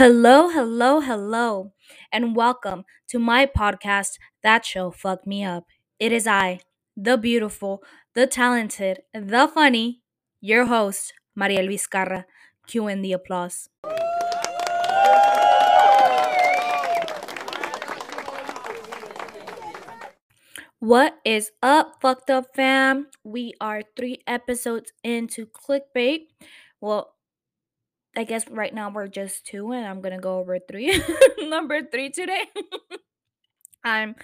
Hello, hello, hello, and welcome to my podcast, That Show Fucked Me Up. It is I, the beautiful, the talented, the funny, your host, Maria Vizcarra. Cue in the applause. What is up, fucked up fam? We are three episodes into clickbait. Well, I guess right now we're just two, and I'm gonna go over three. Number three today. I'm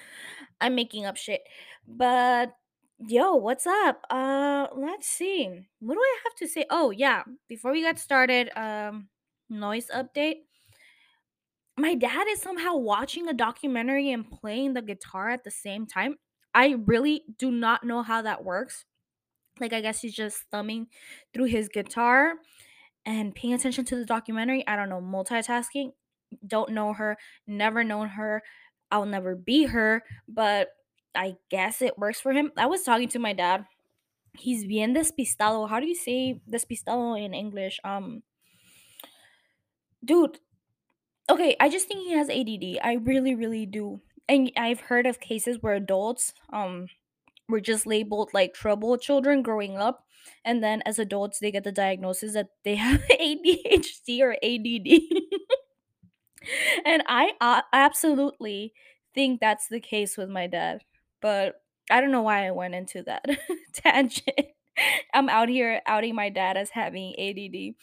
I'm making up shit. But yo, what's up? Uh let's see. What do I have to say? Oh yeah, before we get started, um noise update. My dad is somehow watching a documentary and playing the guitar at the same time. I really do not know how that works. Like I guess he's just thumbing through his guitar and paying attention to the documentary. I don't know, multitasking. Don't know her, never known her. I'll never be her, but I guess it works for him. I was talking to my dad. He's bien despistado. How do you say despistado in English? Um dude, okay, I just think he has ADD. I really really do. And I've heard of cases where adults um were just labeled like troubled children growing up and then as adults they get the diagnosis that they have ADHD or ADD. and I uh, absolutely think that's the case with my dad. But I don't know why I went into that tangent. I'm out here outing my dad as having ADD,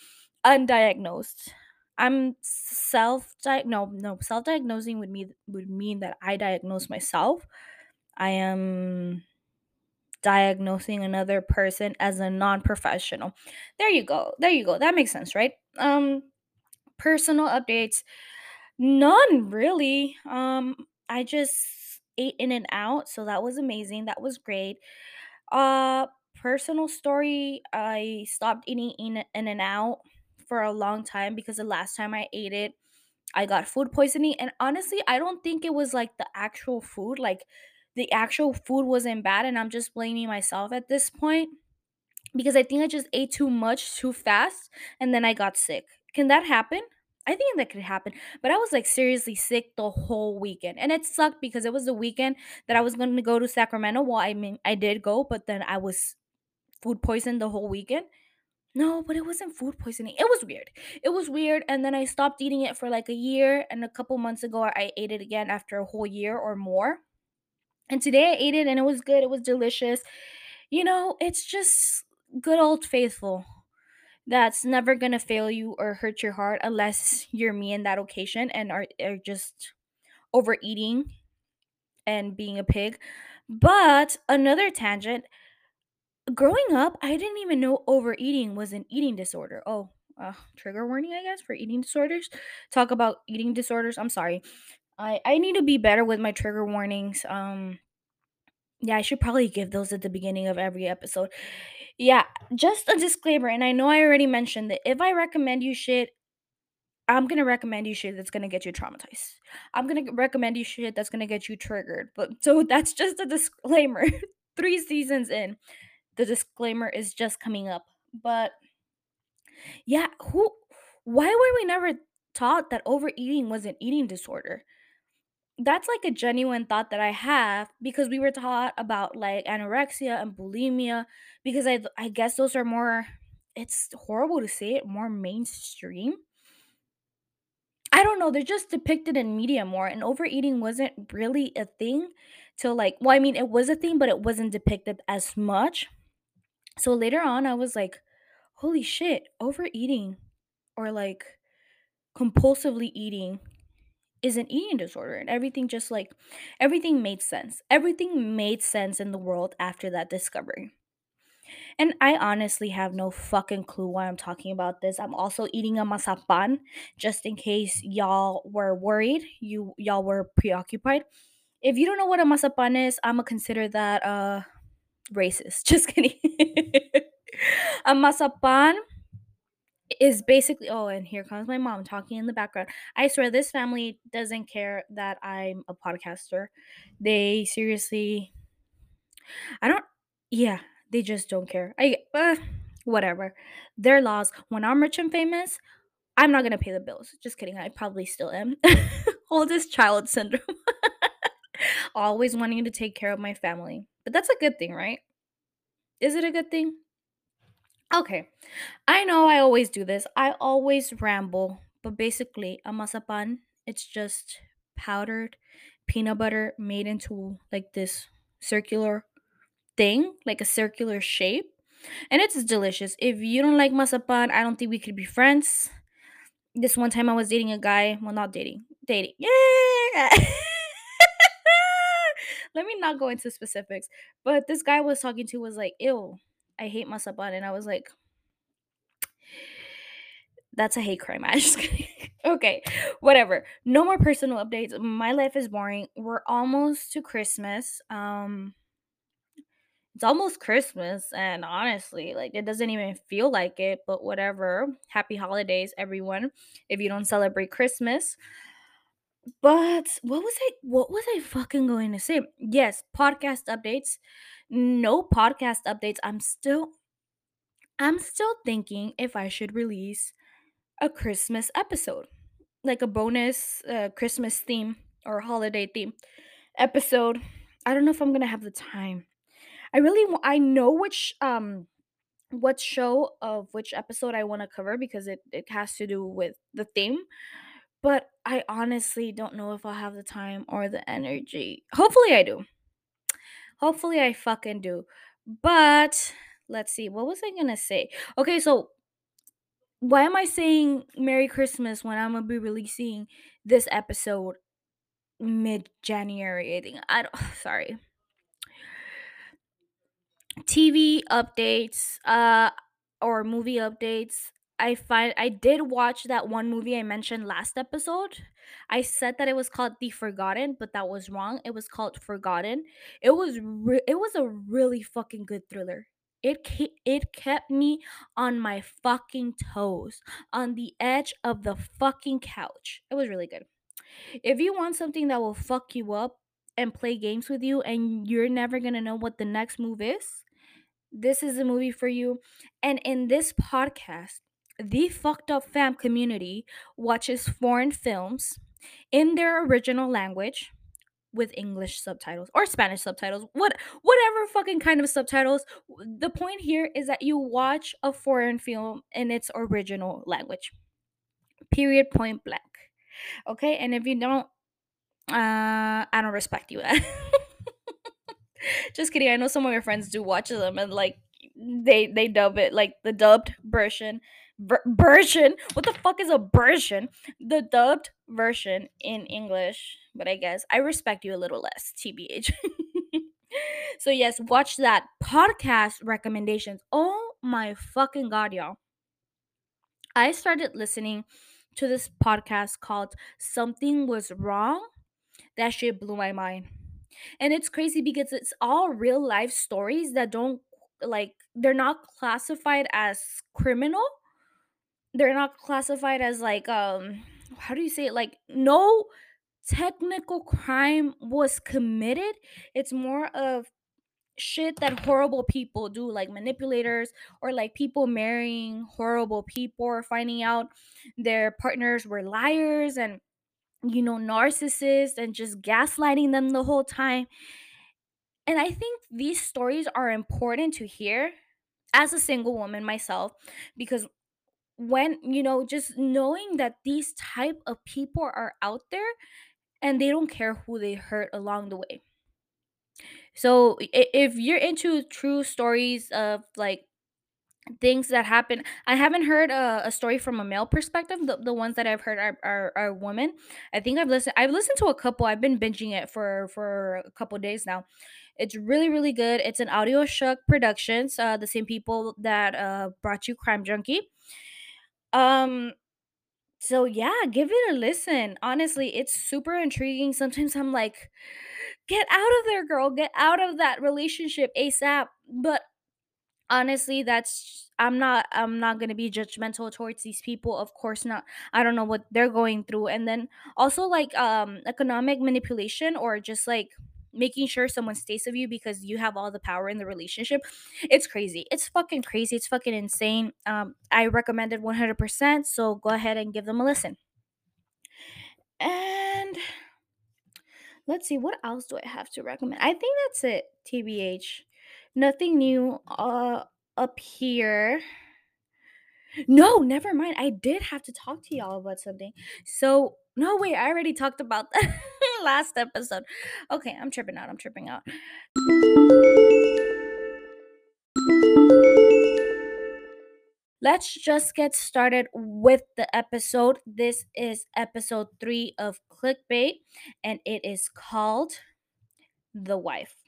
undiagnosed. I'm self no no self diagnosing would mean would mean that I diagnose myself. I am diagnosing another person as a non-professional. There you go. There you go. That makes sense, right? Um personal updates None really. Um, I just ate In-N-Out, so that was amazing. That was great. Uh, personal story, I stopped eating in In-N-Out for a long time because the last time I ate it, I got food poisoning. And honestly, I don't think it was like the actual food. Like the actual food wasn't bad, and I'm just blaming myself at this point because I think I just ate too much too fast and then I got sick. Can that happen? I think that could happen. But I was like seriously sick the whole weekend. And it sucked because it was the weekend that I was going to go to Sacramento. Well, I mean, I did go, but then I was food poisoned the whole weekend. No, but it wasn't food poisoning. It was weird. It was weird. And then I stopped eating it for like a year. And a couple months ago, I ate it again after a whole year or more. And today I ate it and it was good. It was delicious. You know, it's just good old faithful that's never gonna fail you or hurt your heart unless you're me in that occasion and are, are just overeating and being a pig. But another tangent growing up, I didn't even know overeating was an eating disorder. Oh, uh, trigger warning, I guess, for eating disorders. Talk about eating disorders. I'm sorry. I, I need to be better with my trigger warnings. Um, yeah, I should probably give those at the beginning of every episode. Yeah, just a disclaimer, and I know I already mentioned that if I recommend you shit, I'm gonna recommend you shit that's gonna get you traumatized. I'm gonna recommend you shit that's gonna get you triggered. But so that's just a disclaimer. Three seasons in, the disclaimer is just coming up. But yeah, who why were we never taught that overeating was an eating disorder? That's like a genuine thought that I have because we were taught about like anorexia and bulimia because I I guess those are more it's horrible to say it more mainstream. I don't know, they're just depicted in media more and overeating wasn't really a thing till like well I mean it was a thing but it wasn't depicted as much. So later on I was like holy shit, overeating or like compulsively eating is an eating disorder and everything just like everything made sense. Everything made sense in the world after that discovery. And i honestly have no fucking clue why i'm talking about this. I'm also eating a mazapan just in case y'all were worried you y'all were preoccupied. If you don't know what a mazapan is i'm gonna consider that uh racist. Just kidding. A mazapan is basically oh and here comes my mom talking in the background i swear this family doesn't care that i'm a podcaster they seriously i don't yeah they just don't care i uh, whatever their laws when i'm rich and famous I'm not gonna pay the bills. Just kidding. I probably still am. Oldest child syndrome. Always wanting to take care of my family. But that's a good thing, right? Is it a good thing? Okay. I know I always do this. I always ramble. But basically, a mazapan, it's just powdered peanut butter made into like this circular thing, like a circular shape. And it's delicious. If you don't like mazapan, I don't think we could be friends. This one time I was dating a guy. Well, not dating. Dating. Yeah. Let me not go into specifics. But this guy I was talking to was like, ew, I hate mazapan. And I was like, that's a hate crime. I just okay, whatever. No more personal updates. My life is boring. We're almost to Christmas. Um it's almost Christmas and honestly, like it doesn't even feel like it, but whatever. Happy holidays everyone if you don't celebrate Christmas. But what was I what was I fucking going to say? Yes, podcast updates. No podcast updates. I'm still I'm still thinking if I should release a Christmas episode, like a bonus uh, Christmas theme or holiday theme episode. I don't know if I'm gonna have the time. I really wa- I know which um what show of which episode I want to cover because it it has to do with the theme, but I honestly don't know if I'll have the time or the energy. Hopefully I do. Hopefully I fucking do. But let's see. What was I gonna say? Okay, so why am I saying Merry Christmas when I'm gonna be releasing this episode mid January? I think I don't. Sorry. TV updates, uh, or movie updates. I find I did watch that one movie I mentioned last episode. I said that it was called The Forgotten, but that was wrong. It was called Forgotten. It was re- it was a really fucking good thriller. It ke- it kept me on my fucking toes, on the edge of the fucking couch. It was really good. If you want something that will fuck you up and play games with you and you're never going to know what the next move is, this is a movie for you. And in this podcast, the fucked up fam community watches foreign films in their original language with English subtitles or Spanish subtitles, what whatever fucking kind of subtitles. The point here is that you watch a foreign film in its original language. Period point blank. Okay? And if you don't uh I don't respect you. Just kidding. I know some of your friends do watch them and like they they dub it like the dubbed version ver- version. What the fuck is a version? The dubbed version in English. But I guess I respect you a little less, TBH. so yes, watch that podcast recommendations. Oh my fucking god, y'all. I started listening to this podcast called Something Was Wrong. That shit blew my mind. And it's crazy because it's all real life stories that don't like they're not classified as criminal. They're not classified as like um how do you say it? Like no technical crime was committed. It's more of shit that horrible people do like manipulators or like people marrying horrible people or finding out their partners were liars and you know narcissists and just gaslighting them the whole time and I think these stories are important to hear as a single woman myself because when you know just knowing that these type of people are out there and they don't care who they hurt along the way. So if you're into true stories of like things that happen i haven't heard a, a story from a male perspective. The, the ones that i've heard are, are are women. I think i've listened i've listened to a couple. I've been binging it for for a couple days now. It's really really good. It's an audiochuck productions uh the same people that uh brought you crime junkie um so yeah give it a listen honestly it's super intriguing sometimes i'm like get out of there girl get out of that relationship asap but honestly that's i'm not i'm not going to be judgmental towards these people of course not i don't know what they're going through and then also like um economic manipulation or just like making sure someone stays with you because you have all the power in the relationship. It's crazy. It's fucking crazy. It's fucking insane. Um, I recommend it 100%. So go ahead and give them a listen. And let's see, what else do I have to recommend? I think that's it, TBH. Nothing new uh up here. No, never mind. I did have to talk to y'all about something. So, no, wait, I already talked about that last episode. Okay, I'm tripping out. I'm tripping out. Let's just get started with the episode. This is episode three of Clickbait, and it is called The Wife.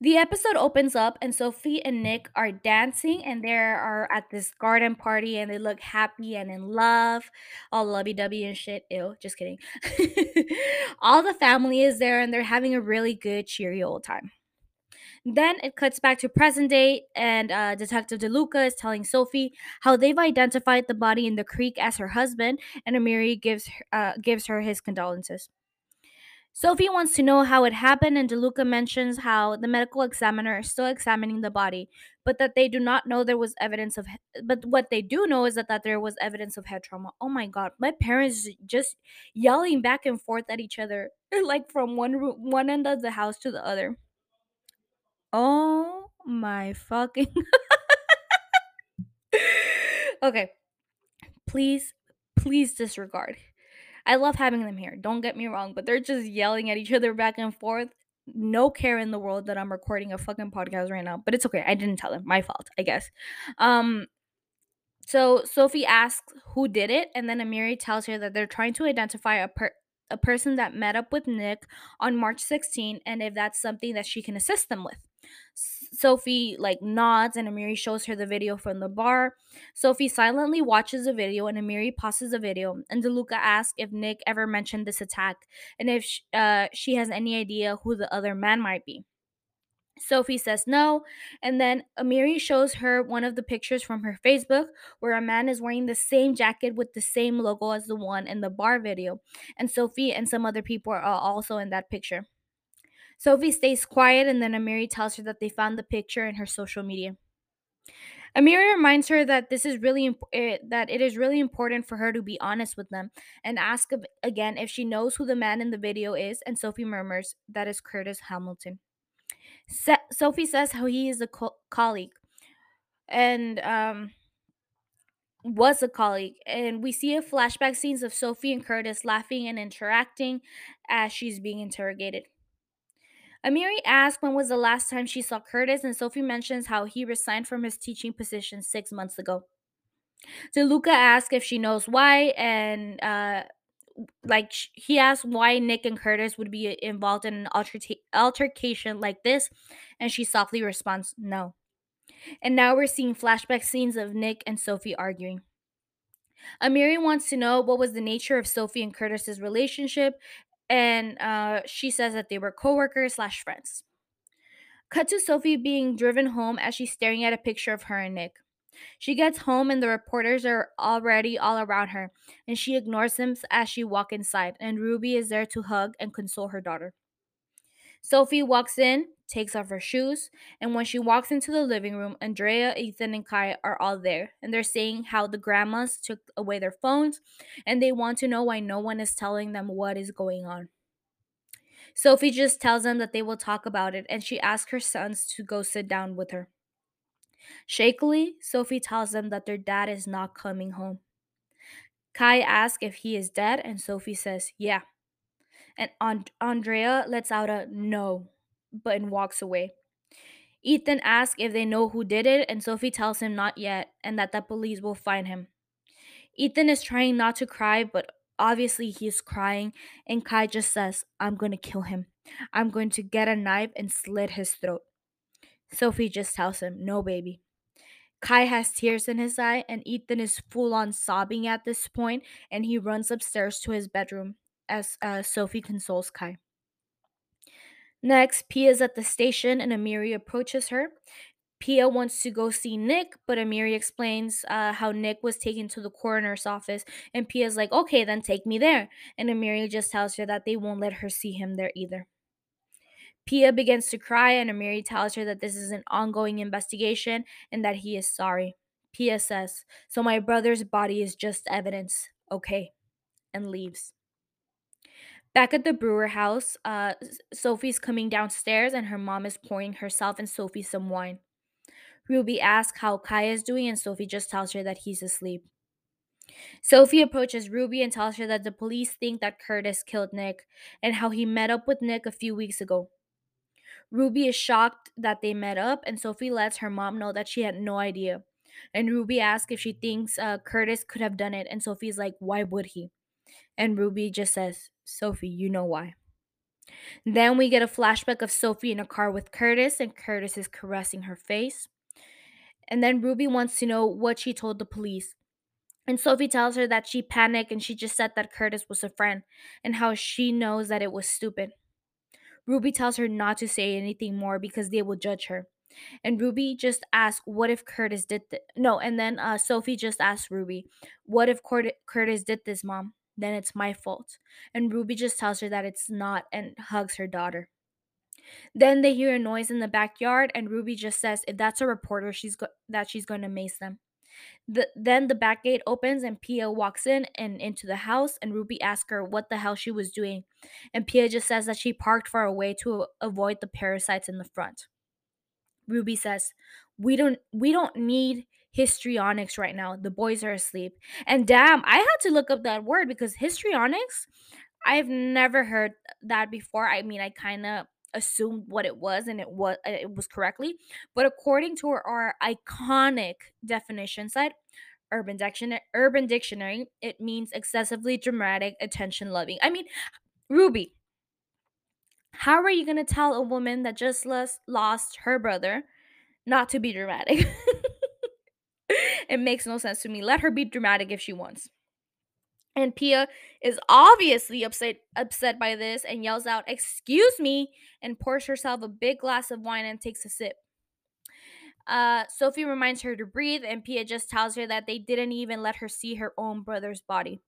The episode opens up, and Sophie and Nick are dancing, and they are at this garden party, and they look happy and in love, all lovey dovey and shit. Ew, just kidding. all the family is there, and they're having a really good, cheery old time. Then it cuts back to present day, and uh, Detective DeLuca is telling Sophie how they've identified the body in the creek as her husband, and Amiri gives uh, gives her his condolences. Sophie wants to know how it happened, and DeLuca mentions how the medical examiner is still examining the body, but that they do not know there was evidence of. But what they do know is that, that there was evidence of head trauma. Oh my god, my parents just yelling back and forth at each other, like from one room, one end of the house to the other. Oh my fucking. okay. Please, please disregard. I love having them here. Don't get me wrong, but they're just yelling at each other back and forth. No care in the world that I'm recording a fucking podcast right now, but it's okay. I didn't tell them. My fault, I guess. Um so Sophie asks who did it, and then Amiri tells her that they're trying to identify a per- a person that met up with Nick on March 16 and if that's something that she can assist them with. Sophie like nods and Amiri shows her the video from the bar. Sophie silently watches the video and Amiri pauses the video and DeLuca asks if Nick ever mentioned this attack and if she, uh, she has any idea who the other man might be. Sophie says no, and then Amiri shows her one of the pictures from her Facebook where a man is wearing the same jacket with the same logo as the one in the bar video, and Sophie and some other people are also in that picture. Sophie stays quiet, and then Amiri tells her that they found the picture in her social media. Amiri reminds her that this is really imp- eh, that it is really important for her to be honest with them and ask again if she knows who the man in the video is. And Sophie murmurs, "That is Curtis Hamilton." Se- Sophie says how he is a co- colleague and um, was a colleague. And we see a flashback scenes of Sophie and Curtis laughing and interacting as she's being interrogated. Amiri asks when was the last time she saw Curtis, and Sophie mentions how he resigned from his teaching position six months ago. DeLuca asks if she knows why, and uh, like he asked why Nick and Curtis would be involved in an alterca- altercation like this, and she softly responds, "No." And now we're seeing flashback scenes of Nick and Sophie arguing. Amiri wants to know what was the nature of Sophie and Curtis's relationship, and uh, she says that they were coworkers slash friends. Cut to Sophie being driven home as she's staring at a picture of her and Nick. She gets home and the reporters are already all around her, and she ignores them as she walks inside, and Ruby is there to hug and console her daughter. Sophie walks in, takes off her shoes, and when she walks into the living room, Andrea, Ethan, and Kai are all there, and they're saying how the grandmas took away their phones, and they want to know why no one is telling them what is going on. Sophie just tells them that they will talk about it, and she asks her sons to go sit down with her. Shakily, Sophie tells them that their dad is not coming home. Kai asks if he is dead, and Sophie says, yeah. And and- Andrea lets out a no, but walks away. Ethan asks if they know who did it, and Sophie tells him not yet, and that the police will find him. Ethan is trying not to cry, but obviously he's crying, and Kai just says, I'm going to kill him. I'm going to get a knife and slit his throat. Sophie just tells him, No, baby. Kai has tears in his eye, and Ethan is full on sobbing at this point, and he runs upstairs to his bedroom as uh, Sophie consoles Kai. Next, Pia is at the station, and Amiri approaches her. Pia wants to go see Nick, but Amiri explains uh, how Nick was taken to the coroner's office, and Pia's like, okay, then take me there. And Amiri just tells her that they won't let her see him there either. Pia begins to cry, and Amiri tells her that this is an ongoing investigation and that he is sorry. Pia says, So my brother's body is just evidence. Okay. And leaves. Back at the Brewer house, uh, Sophie's coming downstairs and her mom is pouring herself and Sophie some wine. Ruby asks how Kai is doing, and Sophie just tells her that he's asleep. Sophie approaches Ruby and tells her that the police think that Curtis killed Nick and how he met up with Nick a few weeks ago. Ruby is shocked that they met up, and Sophie lets her mom know that she had no idea. And Ruby asks if she thinks uh, Curtis could have done it, and Sophie's like, Why would he? And Ruby just says, Sophie, you know why. Then we get a flashback of Sophie in a car with Curtis, and Curtis is caressing her face. And then Ruby wants to know what she told the police. And Sophie tells her that she panicked and she just said that Curtis was a friend and how she knows that it was stupid. Ruby tells her not to say anything more because they will judge her. And Ruby just asks, What if Curtis did this? No, and then uh, Sophie just asks Ruby, What if Curtis did this, mom? Then it's my fault. And Ruby just tells her that it's not and hugs her daughter. Then they hear a noise in the backyard, and Ruby just says, If that's a reporter, she's go- that she's going to mace them. The, then the back gate opens and Pia walks in and into the house and Ruby asks her what the hell she was doing and Pia just says that she parked far away to avoid the parasites in the front. Ruby says, "We don't we don't need histrionics right now. The boys are asleep." And damn, I had to look up that word because histrionics I've never heard that before. I mean, I kind of assumed what it was and it was it was correctly but according to our, iconic definition site urban dictionary urban dictionary it means excessively dramatic attention loving i mean ruby how are you going to tell a woman that just lost, lost her brother not to be dramatic it makes no sense to me let her be dramatic if she wants and Pia is obviously upset upset by this and yells out, "Excuse me!" and pours herself a big glass of wine and takes a sip. Uh, Sophie reminds her to breathe, and Pia just tells her that they didn't even let her see her own brother's body.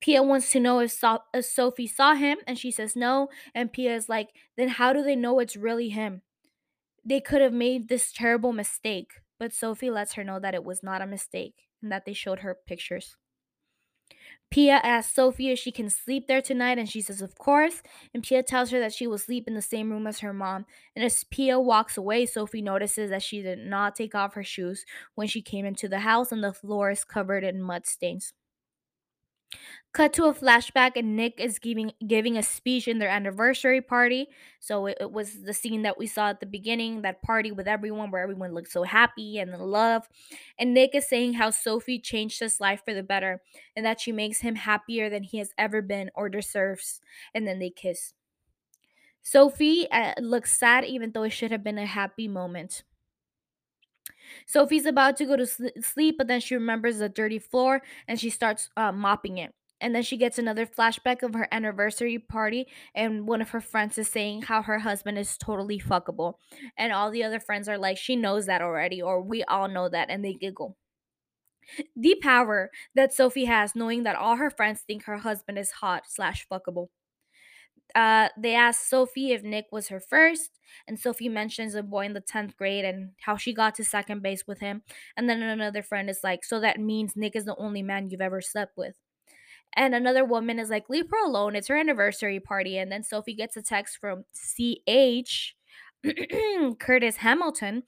Pia wants to know if, so- if Sophie saw him, and she says no. And Pia is like, then how do they know it's really him? They could have made this terrible mistake. But Sophie lets her know that it was not a mistake and that they showed her pictures. Pia asks Sophie if she can sleep there tonight, and she says, Of course. And Pia tells her that she will sleep in the same room as her mom. And as Pia walks away, Sophie notices that she did not take off her shoes when she came into the house, and the floor is covered in mud stains. Cut to a flashback, and Nick is giving giving a speech in their anniversary party. So it, it, was the scene that we saw at the beginning, that party with everyone, where everyone looked so happy and in love. And Nick is saying how Sophie changed his life for the better, and that she makes him happier than he has ever been or deserves. And then they kiss. Sophie uh, looks sad, even though it should have been a happy moment. Sophie's about to go to sleep, but then she remembers the dirty floor and she starts uh, mopping it. And then she gets another flashback of her anniversary party, and one of her friends is saying how her husband is totally fuckable. And all the other friends are like, she knows that already, or we all know that, and they giggle. The power that Sophie has knowing that all her friends think her husband is hot slash fuckable uh, they asked Sophie if Nick was her first, and Sophie mentions a boy in the 10th grade and how she got to second base with him. And then another friend is like, So that means Nick is the only man you've ever slept with. And another woman is like, Leave her alone. It's her anniversary party. And then Sophie gets a text from CH, Curtis Hamilton,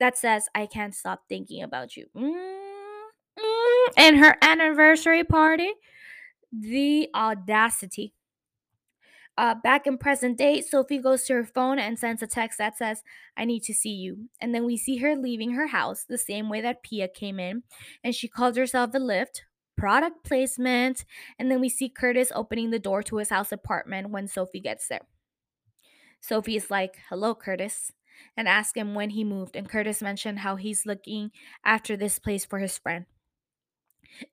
that says, I can't stop thinking about you. Mm-hmm. And her anniversary party, the audacity. Uh, back in present day, Sophie goes to her phone and sends a text that says, I need to see you. And then we see her leaving her house the same way that Pia came in. And she calls herself a Lyft, product placement. And then we see Curtis opening the door to his house apartment when Sophie gets there. Sophie is like, Hello, Curtis, and asks him when he moved. And Curtis mentioned how he's looking after this place for his friend.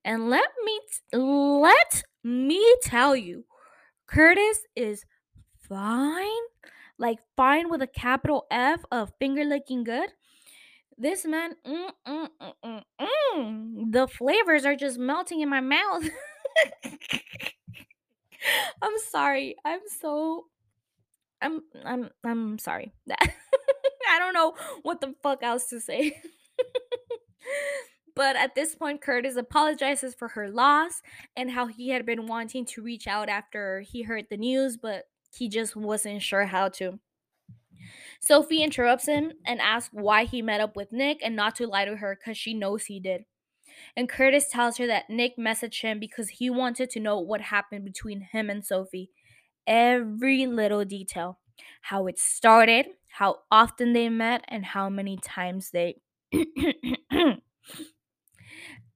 And let me t- let me tell you, Curtis is fine, like fine with a capital F of finger licking good. This man, mm, mm, mm, mm, mm, the flavors are just melting in my mouth. I'm sorry. I'm so I'm I'm I'm sorry. I don't know what the fuck else to say. but at this point, Curtis apologizes for her loss and how he had been wanting to reach out after he heard the news, but he just wasn't sure how to. Sophie interrupts him and asks why he met up with Nick and not to lie to her because she knows he did. And Curtis tells her that Nick messaged him because he wanted to know what happened between him and Sophie. Every little detail how it started, how often they met, and how many times they.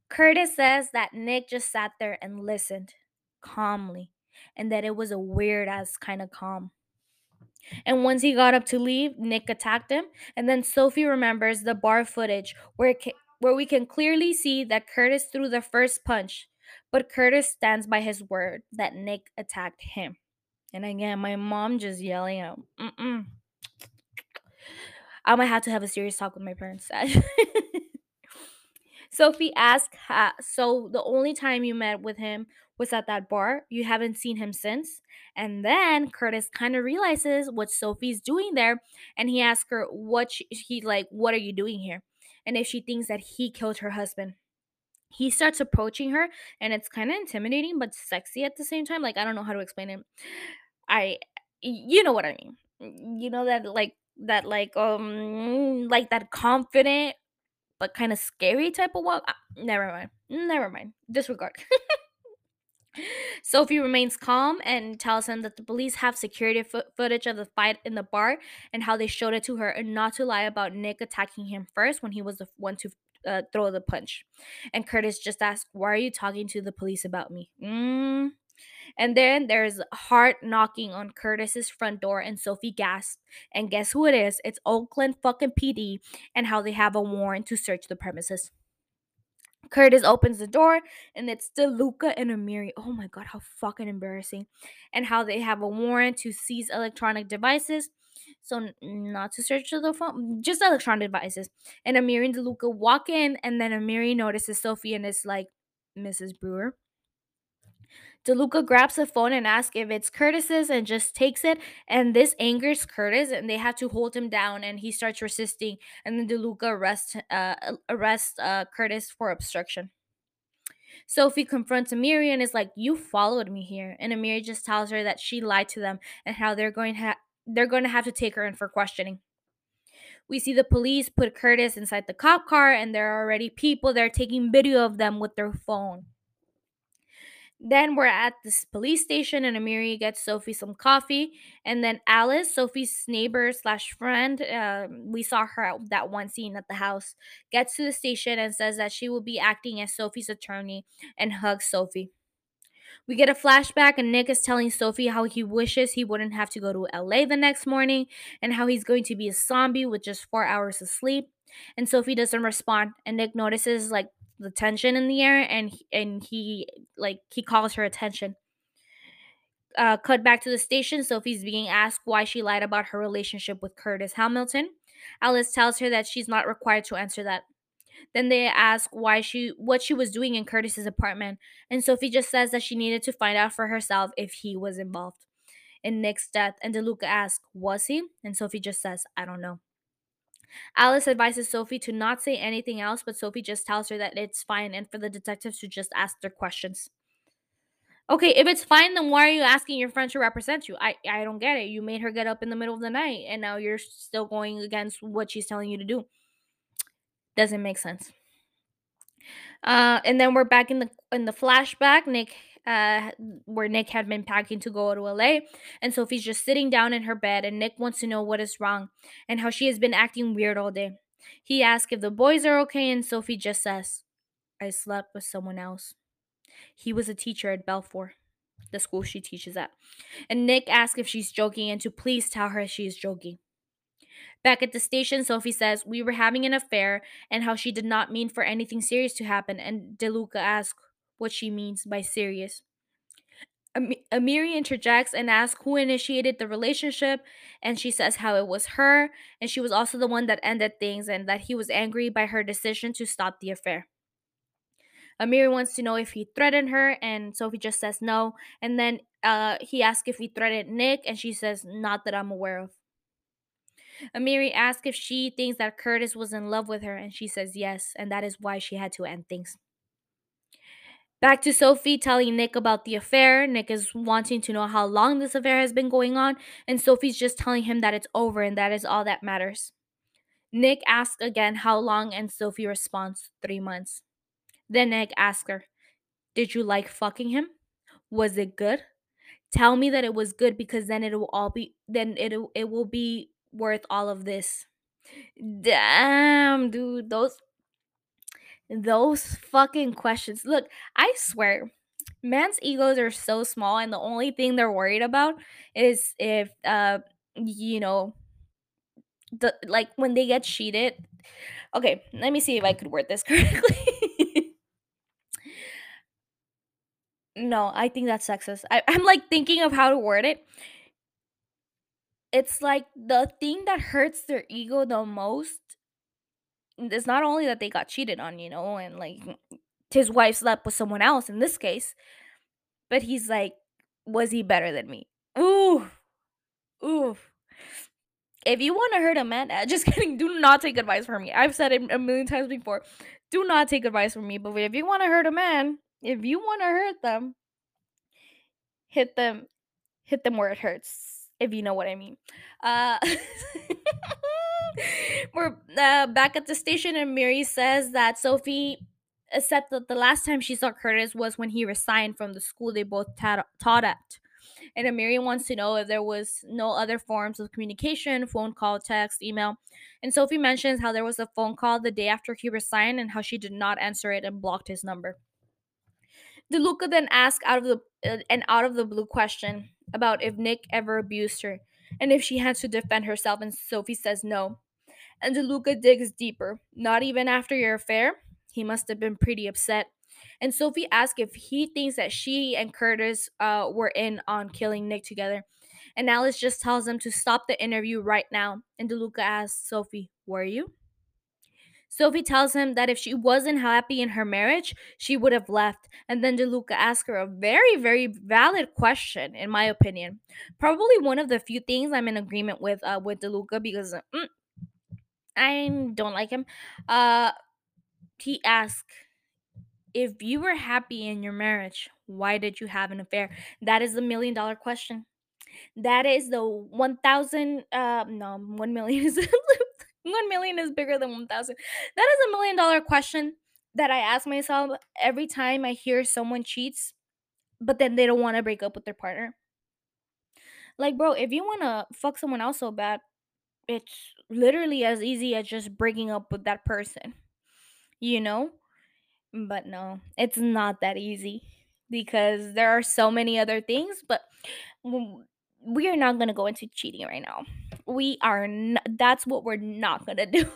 Curtis says that Nick just sat there and listened calmly, and that it was a weird ass kind of calm. And once he got up to leave, Nick attacked him. And then Sophie remembers the bar footage where ca- where we can clearly see that Curtis threw the first punch, but Curtis stands by his word that Nick attacked him. And again, my mom just yelling out, Mm-mm. I might have to have a serious talk with my parents. Sophie asked, So the only time you met with him was at that bar? You haven't seen him since? And then Curtis kind of realizes what Sophie's doing there. And he asks her, What she, he's like, What are you doing here? And if she thinks that he killed her husband. He starts approaching her, and it's kind of intimidating but sexy at the same time. Like, I don't know how to explain it. I, you know what I mean. You know that, like, that, like, um, like that confident but kind of scary type of walk. Ah, never mind. Never mind. Disregard. Sophie remains calm and tells him that the police have security fo- footage of the fight in the bar and how they showed it to her, and not to lie about Nick attacking him first when he was the one to uh, throw the punch. And Curtis just asks, "Why are you talking to the police about me?" Mm. And then there's heart knocking on Curtis's front door, and Sophie gasps. And guess who it is? It's Oakland fucking PD, and how they have a warrant to search the premises. Curtis opens the door and it's DeLuca and Amiri. Oh my god, how fucking embarrassing. And how they have a warrant to seize electronic devices. So not to search the phone, just electronic devices. And Amiri and DeLuca walk in and then Amiri notices Sophie and is like, Mrs. Brewer. DeLuca grabs the phone and asks if it's Curtis's and just takes it. And this angers Curtis and they have to hold him down and he starts resisting. And then DeLuca arrests, uh, arrests uh, Curtis for obstruction. Sophie confronts Amiri and is like, "You followed me here," and Amiri just tells her that she lied to them and how they're going to ha- they're going to have to take her in for questioning. We see the police put Curtis inside the cop car, and there are already people there taking video of them with their phone. Then we're at this police station, and Amiri gets Sophie some coffee, and then Alice, Sophie's neighbor slash friend, uh, we saw her at that one scene at the house, gets to the station and says that she will be acting as Sophie's attorney and hugs Sophie. We get a flashback, and Nick is telling Sophie how he wishes he wouldn't have to go to LA the next morning and how he's going to be a zombie with just four hours of sleep. And Sophie doesn't respond, and Nick notices like the tension in the air, and and he like he calls her attention. Uh, cut back to the station. Sophie's being asked why she lied about her relationship with Curtis Hamilton. Alice tells her that she's not required to answer that. Then they ask why she what she was doing in Curtis's apartment, and Sophie just says that she needed to find out for herself if he was involved in Nick's death. And DeLuca asks, "Was he?" And Sophie just says, "I don't know." Alice advises Sophie to not say anything else, but Sophie just tells her that it's fine and for the detectives to just ask their questions. Okay, if it's fine, then why are you asking your friend to represent you? I I don't get it. You made her get up in the middle of the night, and now you're still going against what she's telling you to do. Doesn't make sense. Uh, and then we're back in the in the flashback. Nick, uh, where Nick had been packing to go to LA, and Sophie's just sitting down in her bed, and Nick wants to know what is wrong and how she has been acting weird all day. He asks if the boys are okay, and Sophie just says, "I slept with someone else." He was a teacher at Belfour, the school she teaches at. And Nick asks if she's joking and to please tell her she is joking. Back at the station, Sophie says we were having an affair and how she did not mean for anything serious to happen. And DeLuca asks what she means by serious. Am- Amiri interjects and asks who initiated the relationship, and she says how it was her, and she was also the one that ended things, and that he was angry by her decision to stop the affair. Amiri wants to know if he threatened her, and Sophie just says no. And then uh, he asks if he threatened Nick, and she says, Not that I'm aware of. Amiri asks if she thinks that Curtis was in love with her, and she says yes, and that is why she had to end things. Back to Sophie telling Nick about the affair. Nick is wanting to know how long this affair has been going on, and Sophie's just telling him that it's over and that is all that matters. Nick asks again how long, and Sophie responds, three months. Then Nick asks her, Did you like fucking him? Was it good? Tell me that it was good because then it will all be then it it will be worth all of this. Damn, dude, those those fucking questions. Look, I swear, man's egos are so small and the only thing they're worried about is if uh you know the like when they get cheated. Okay, let me see if I could word this correctly. no, I think that's sexist. I, I'm like thinking of how to word it. It's like the thing that hurts their ego the most is not only that they got cheated on, you know, and like his wife slept with someone else in this case, but he's like, was he better than me? Ooh, ooh. If you want to hurt a man, just kidding. Do not take advice from me. I've said it a million times before. Do not take advice from me. But if you want to hurt a man, if you want to hurt them, hit them, hit them where it hurts. If you know what I mean. Uh, we're uh, back at the station, and Amiri says that Sophie said that the last time she saw Curtis was when he resigned from the school they both ta- taught at. And Amiri wants to know if there was no other forms of communication, phone call, text, email. And Sophie mentions how there was a phone call the day after he resigned and how she did not answer it and blocked his number. DeLuca then asks out of the uh, an out of the blue question about if Nick ever abused her and if she had to defend herself and Sophie says no. And DeLuca digs deeper. Not even after your affair? He must have been pretty upset. And Sophie asks if he thinks that she and Curtis uh, were in on killing Nick together. And Alice just tells him to stop the interview right now. And DeLuca asks Sophie, Were you? Sophie tells him that if she wasn't happy in her marriage, she would have left. And then DeLuca asks her a very, very valid question, in my opinion. Probably one of the few things I'm in agreement with uh, with DeLuca because mm, I don't like him. Uh, he asked, if you were happy in your marriage, why did you have an affair? That is the million dollar question. That is the 1000 uh no, 1 million is 1 million is bigger than 1000. That is a million dollar question that I ask myself every time I hear someone cheats but then they don't want to break up with their partner. Like, bro, if you want to fuck someone else so bad, it's literally as easy as just breaking up with that person. You know? But no, it's not that easy because there are so many other things, but we are not going to go into cheating right now. We are not, that's what we're not going to do.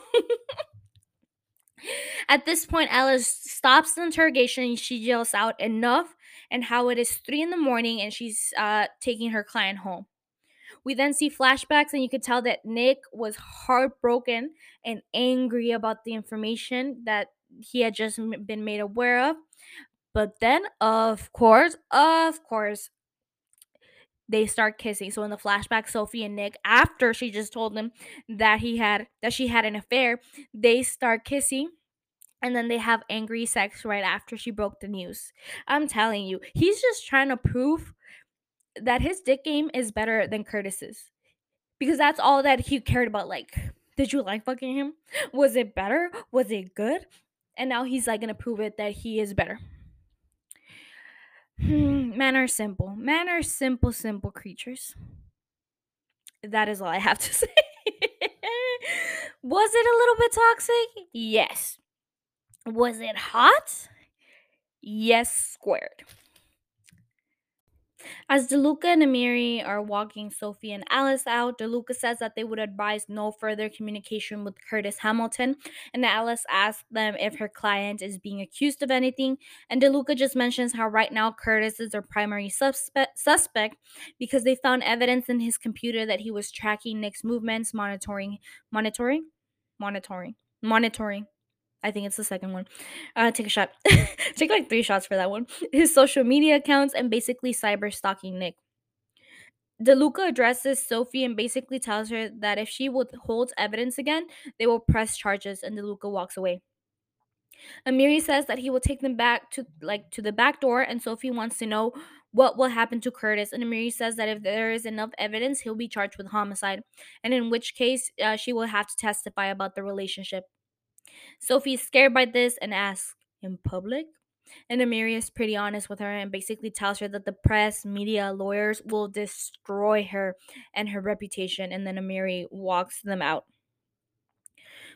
At this point, Alice stops the interrogation she yells out enough and how it is three in the morning and she's uh, taking her client home. We then see flashbacks, and you could tell that Nick was heartbroken and angry about the information that he had just been made aware of. But then, of course, of course, they start kissing. So in the flashback, Sophie and Nick, after she just told him that he had that she had an affair, they start kissing. And then they have angry sex right after she broke the news. I'm telling you, he's just trying to prove that his dick game is better than Curtis's. Because that's all that he cared about. Like, did you like fucking him? Was it better? Was it good? And now he's like gonna prove it that he is better. Hmm, men are simple. Men are simple, simple creatures. That is all I have to say. Was it a little bit toxic? Yes. Was it hot? Yes, squared. As DeLuca and Amiri are walking Sophie and Alice out, DeLuca says that they would advise no further communication with Curtis Hamilton, and Alice asks them if her client is being accused of anything, and DeLuca just mentions how right now Curtis is their primary suspect, suspect because they found evidence in his computer that he was tracking Nick's movements, monitoring, monitoring, monitoring, monitoring. I think it's the second one. Uh, take a shot. take like three shots for that one. His social media accounts and basically cyber stalking Nick. DeLuca addresses Sophie and basically tells her that if she withholds evidence again, they will press charges, and DeLuca walks away. Amiri says that he will take them back to like to the back door, and Sophie wants to know what will happen to Curtis. And Amiri says that if there is enough evidence, he'll be charged with homicide, and in which case uh, she will have to testify about the relationship. Sophie is scared by this and asks, In public? And Amiri is pretty honest with her and basically tells her that the press, media, lawyers will destroy her and her reputation. And then Amiri walks them out.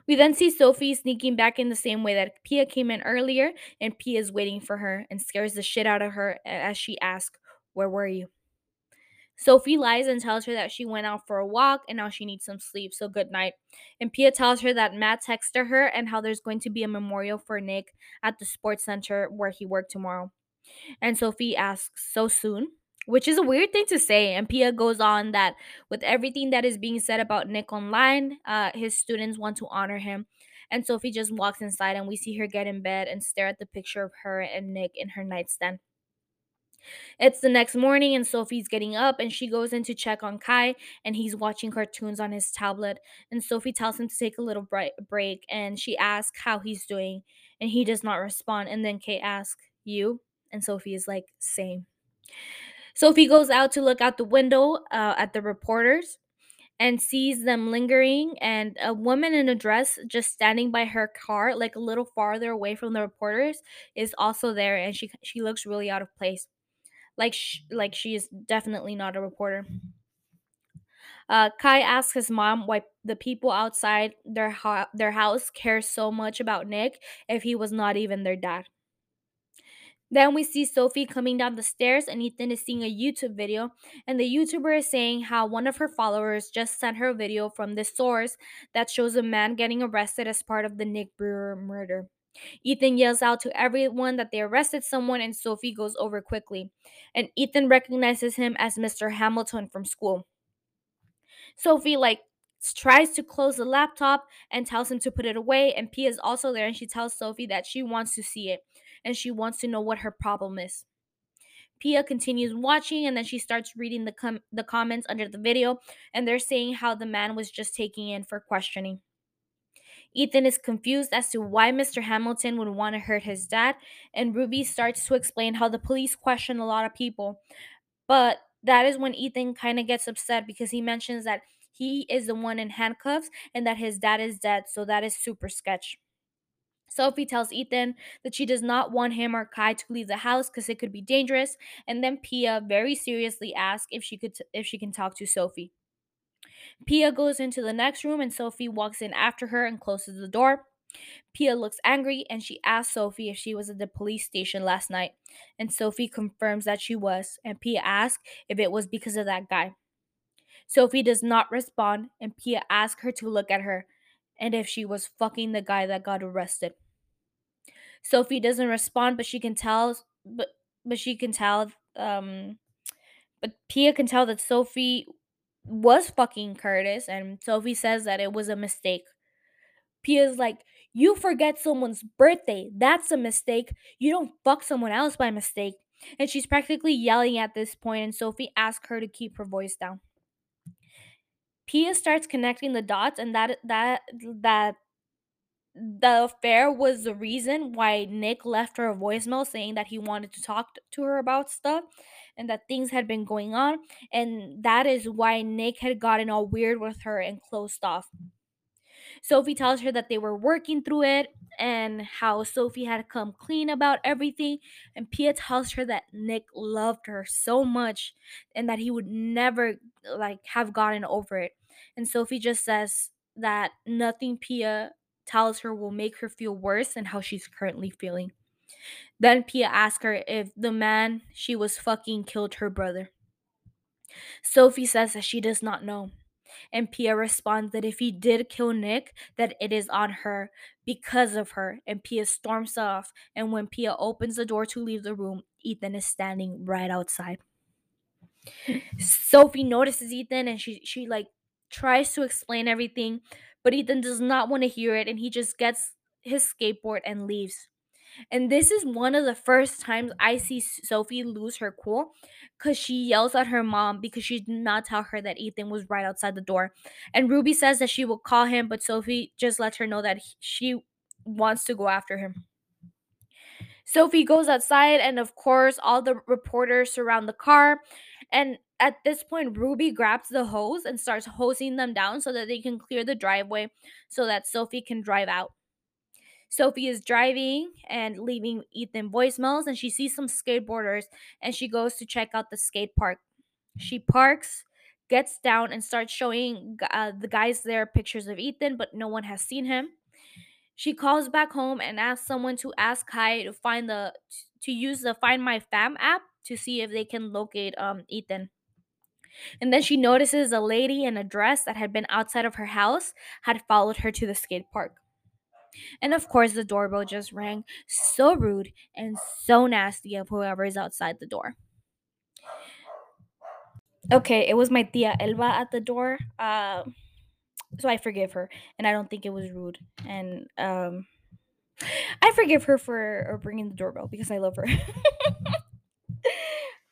We then see Sophie sneaking back in the same way that Pia came in earlier, and Pia is waiting for her and scares the shit out of her as she asks, Where were you? Sophie lies and tells her that she went out for a walk and now she needs some sleep, so good night. And Pia tells her that Matt texted her and how there's going to be a memorial for Nick at the sports center where he worked tomorrow. And Sophie asks, So soon? Which is a weird thing to say. And Pia goes on that with everything that is being said about Nick online, uh, his students want to honor him. And Sophie just walks inside and we see her get in bed and stare at the picture of her and Nick in her nightstand. It's the next morning, and Sophie's getting up and she goes in to check on Kai, and he's watching cartoons on his tablet. And Sophie tells him to take a little break, and she asks how he's doing, and he does not respond. And then Kate asks, You? And Sophie is like, Same. Sophie goes out to look out the window uh, at the reporters and sees them lingering and a woman in a dress just standing by her car like a little farther away from the reporters is also there and she she looks really out of place like sh- like she is definitely not a reporter. Uh, Kai asks his mom why the people outside their ho- their house care so much about Nick if he was not even their dad. Then we see Sophie coming down the stairs, and Ethan is seeing a YouTube video. And the YouTuber is saying how one of her followers just sent her a video from this source that shows a man getting arrested as part of the Nick Brewer murder. Ethan yells out to everyone that they arrested someone, and Sophie goes over quickly. And Ethan recognizes him as Mr. Hamilton from school. Sophie, like, tries to close the laptop and tells him to put it away. And Pia is also there, and she tells Sophie that she wants to see it and she wants to know what her problem is. Pia continues watching and then she starts reading the com- the comments under the video and they're saying how the man was just taking in for questioning. Ethan is confused as to why Mr. Hamilton would want to hurt his dad, and Ruby starts to explain how the police question a lot of people. But that is when Ethan kind of gets upset because he mentions that he is the one in handcuffs and that his dad is dead, so that is super sketch. Sophie tells Ethan that she does not want him or Kai to leave the house because it could be dangerous, and then Pia very seriously asks if she could t- if she can talk to Sophie. Pia goes into the next room and Sophie walks in after her and closes the door. Pia looks angry and she asks Sophie if she was at the police station last night, and Sophie confirms that she was, and Pia asks if it was because of that guy. Sophie does not respond, and Pia asks her to look at her and if she was fucking the guy that got arrested. Sophie doesn't respond, but she can tell but but she can tell um but Pia can tell that Sophie was fucking Curtis and Sophie says that it was a mistake. Pia's like, "You forget someone's birthday. That's a mistake. You don't fuck someone else by mistake." And she's practically yelling at this point and Sophie asks her to keep her voice down. Pia starts connecting the dots and that that that the affair was the reason why Nick left her a voicemail saying that he wanted to talk to her about stuff and that things had been going on. And that is why Nick had gotten all weird with her and closed off. Sophie tells her that they were working through it and how Sophie had come clean about everything. And Pia tells her that Nick loved her so much and that he would never like have gotten over it. And Sophie just says that nothing Pia tells her will make her feel worse than how she's currently feeling. Then Pia asks her if the man she was fucking killed her brother. Sophie says that she does not know. And Pia responds that if he did kill Nick, that it is on her because of her. And Pia storms off. And when Pia opens the door to leave the room, Ethan is standing right outside. Sophie notices Ethan and she she like tries to explain everything, but Ethan does not want to hear it and he just gets his skateboard and leaves. And this is one of the first times I see Sophie lose her cool because she yells at her mom because she did not tell her that Ethan was right outside the door. And Ruby says that she will call him, but Sophie just lets her know that she wants to go after him. Sophie goes outside, and of course, all the reporters surround the car. And at this point, Ruby grabs the hose and starts hosing them down so that they can clear the driveway so that Sophie can drive out. Sophie is driving and leaving Ethan voicemails, and she sees some skateboarders and she goes to check out the skate park. She parks, gets down, and starts showing uh, the guys there pictures of Ethan, but no one has seen him. She calls back home and asks someone to ask Kai to find the to use the Find My Fam app to see if they can locate um Ethan. And then she notices a lady in a dress that had been outside of her house had followed her to the skate park. And of course, the doorbell just rang. So rude and so nasty of whoever is outside the door. Okay, it was my tia Elba at the door. Uh, so I forgive her, and I don't think it was rude. And um, I forgive her for bringing the doorbell because I love her.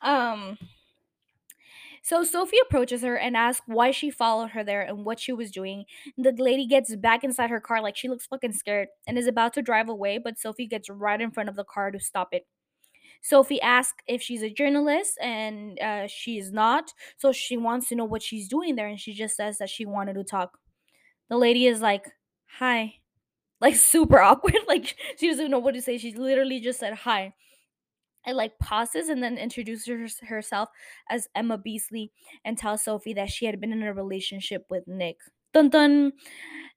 um. So Sophie approaches her and asks why she followed her there and what she was doing. The lady gets back inside her car like she looks fucking scared and is about to drive away, but Sophie gets right in front of the car to stop it. Sophie asks if she's a journalist and uh, she is not, so she wants to know what she's doing there and she just says that she wanted to talk. The lady is like, "Hi." Like super awkward, like she doesn't know what to say. She literally just said hi and like pauses and then introduces herself as Emma Beasley and tells Sophie that she had been in a relationship with Nick. Dun dun.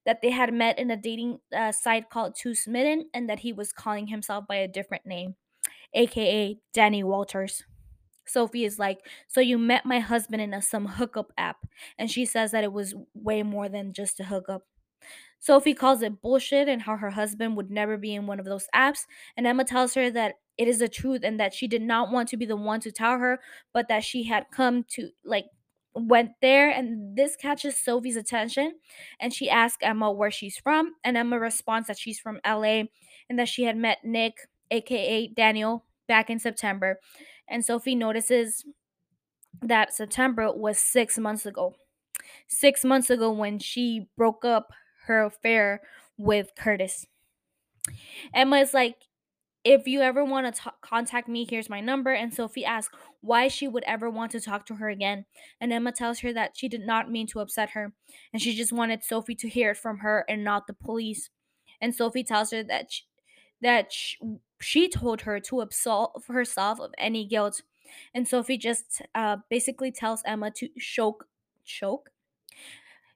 That they had met in a dating uh, site called Two Smitten and that he was calling himself by a different name, aka Danny Walters. Sophie is like, So you met my husband in a, some hookup app. And she says that it was way more than just a hookup. Sophie calls it bullshit and how her husband would never be in one of those apps. And Emma tells her that it is the truth and that she did not want to be the one to tell her, but that she had come to like went there and this catches Sophie's attention and she asks Emma where she's from and Emma responds that she's from LA and that she had met Nick aka Daniel back in September and Sophie notices that September was 6 months ago. 6 months ago when she broke up her affair with Curtis. Emma is like if you ever want to contact me, here's my number. And Sophie asks why she would ever want to talk to her again. And Emma tells her that she did not mean to upset her, and she just wanted Sophie to hear it from her and not the police. And Sophie tells her that she, that she, she told her to absolve herself of any guilt. And Sophie just uh, basically tells Emma to choke, choke.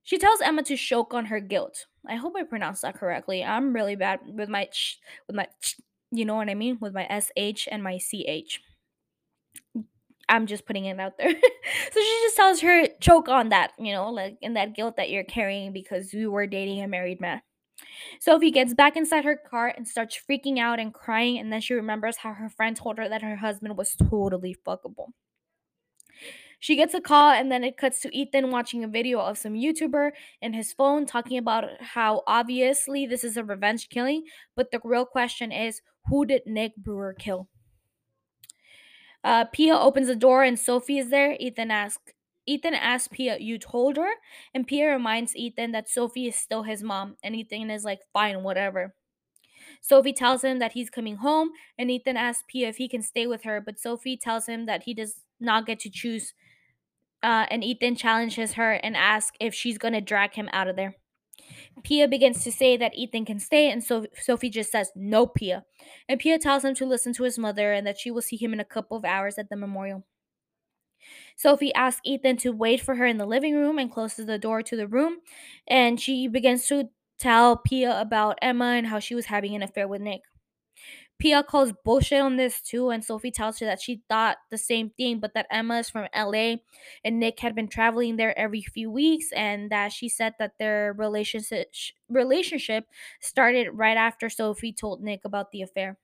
She tells Emma to choke on her guilt. I hope I pronounced that correctly. I'm really bad with my ch, with my ch, you know what I mean? With my SH and my CH. I'm just putting it out there. so she just tells her, choke on that, you know, like in that guilt that you're carrying because you were dating a married man. Sophie gets back inside her car and starts freaking out and crying, and then she remembers how her friend told her that her husband was totally fuckable. She gets a call, and then it cuts to Ethan watching a video of some YouTuber in his phone talking about how obviously this is a revenge killing, but the real question is who did Nick Brewer kill? Uh, Pia opens the door and Sophie is there. Ethan asks, Ethan asks Pia, You told her? And Pia reminds Ethan that Sophie is still his mom. And Ethan is like, Fine, whatever. Sophie tells him that he's coming home, and Ethan asks Pia if he can stay with her, but Sophie tells him that he does not get to choose. Uh, and Ethan challenges her and asks if she's gonna drag him out of there. Pia begins to say that Ethan can stay, and so Sophie just says, No, Pia. And Pia tells him to listen to his mother and that she will see him in a couple of hours at the memorial. Sophie asks Ethan to wait for her in the living room and closes the door to the room. And she begins to tell Pia about Emma and how she was having an affair with Nick. Pia calls bullshit on this too, and Sophie tells her that she thought the same thing, but that Emma is from LA and Nick had been traveling there every few weeks, and that she said that their relationship relationship started right after Sophie told Nick about the affair.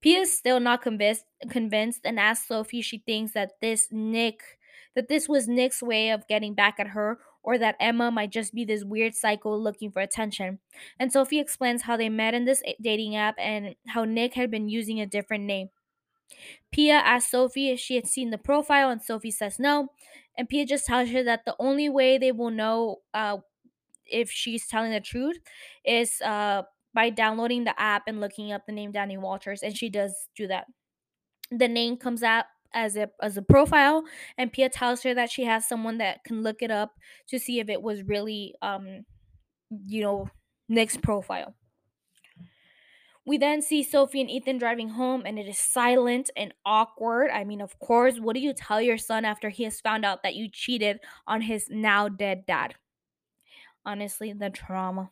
Pia is still not convinced convinced and asks Sophie if she thinks that this Nick that this was Nick's way of getting back at her or that Emma might just be this weird psycho looking for attention. And Sophie explains how they met in this dating app and how Nick had been using a different name. Pia asks Sophie if she had seen the profile, and Sophie says no. And Pia just tells her that the only way they will know uh, if she's telling the truth is uh, by downloading the app and looking up the name Danny Walters, and she does do that. The name comes out as a as a profile, and Pia tells her that she has someone that can look it up to see if it was really um you know Nick's profile. We then see Sophie and Ethan driving home, and it is silent and awkward. I mean, of course, what do you tell your son after he has found out that you cheated on his now dead dad? Honestly, the trauma.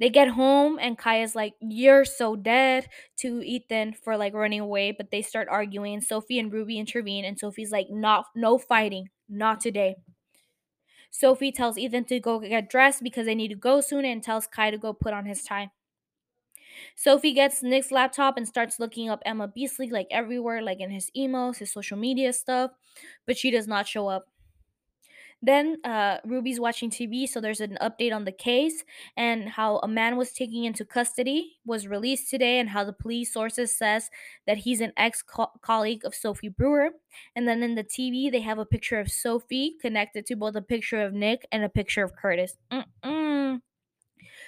They get home and Kai's like, You're so dead to Ethan for like running away, but they start arguing. Sophie and Ruby intervene, and Sophie's like, Not no fighting, not today. Sophie tells Ethan to go get dressed because they need to go soon and tells Kai to go put on his tie. Sophie gets Nick's laptop and starts looking up Emma Beasley like everywhere, like in his emails, his social media stuff, but she does not show up. Then uh, Ruby's watching TV, so there's an update on the case and how a man was taken into custody was released today, and how the police sources says that he's an ex colleague of Sophie Brewer. And then in the TV, they have a picture of Sophie connected to both a picture of Nick and a picture of Curtis. Mm-mm.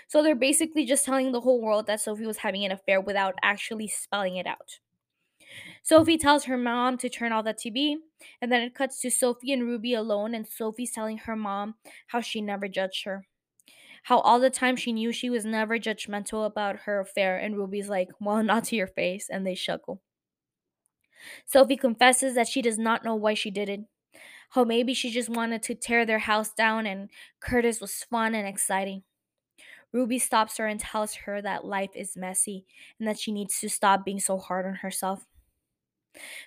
So they're basically just telling the whole world that Sophie was having an affair without actually spelling it out. Sophie tells her mom to turn off the TV, and then it cuts to Sophie and Ruby alone, and Sophie's telling her mom how she never judged her. How all the time she knew she was never judgmental about her affair, and Ruby's like, Well, not to your face, and they chuckle. Sophie confesses that she does not know why she did it. How maybe she just wanted to tear their house down, and Curtis was fun and exciting. Ruby stops her and tells her that life is messy and that she needs to stop being so hard on herself.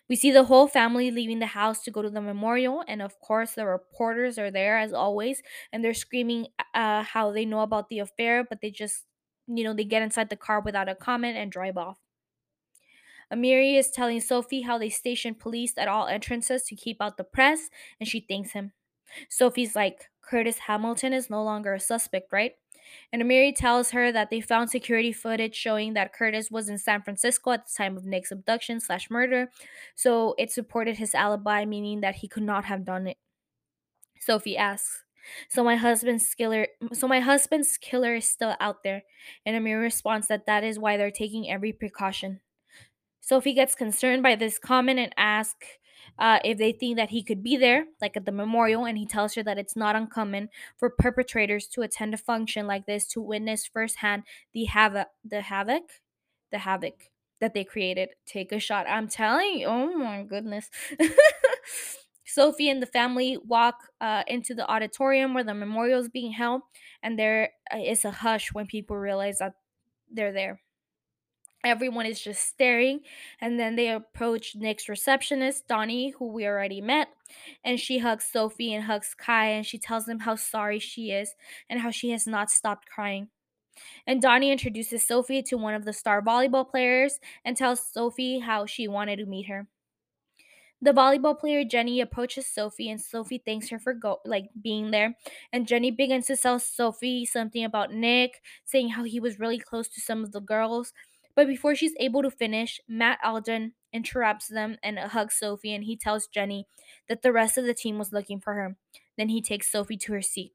We see the whole family leaving the house to go to the memorial, and of course, the reporters are there as always, and they're screaming uh, how they know about the affair, but they just, you know, they get inside the car without a comment and drive off. Amiri is telling Sophie how they station police at all entrances to keep out the press, and she thanks him. Sophie's like, Curtis Hamilton is no longer a suspect, right? And Amiri tells her that they found security footage showing that Curtis was in San Francisco at the time of Nick's abduction slash murder, so it supported his alibi, meaning that he could not have done it. Sophie asks, "So my husband's killer, so my husband's killer is still out there," and Amiri responds that that is why they're taking every precaution. Sophie gets concerned by this comment and asks uh, if they think that he could be there, like at the memorial, and he tells her that it's not uncommon for perpetrators to attend a function like this to witness firsthand the havoc, the havoc, the havoc that they created. Take a shot. I'm telling you. Oh my goodness. Sophie and the family walk uh, into the auditorium where the memorial is being held, and there uh, a hush when people realize that they're there. Everyone is just staring, and then they approach Nick's receptionist, Donnie, who we already met, and she hugs Sophie and hugs Kai, and she tells them how sorry she is and how she has not stopped crying. And Donnie introduces Sophie to one of the star volleyball players and tells Sophie how she wanted to meet her. The volleyball player Jenny approaches Sophie and Sophie thanks her for go like being there. And Jenny begins to tell Sophie something about Nick, saying how he was really close to some of the girls. But before she's able to finish, Matt Alden interrupts them and hugs Sophie and he tells Jenny that the rest of the team was looking for her. Then he takes Sophie to her seat.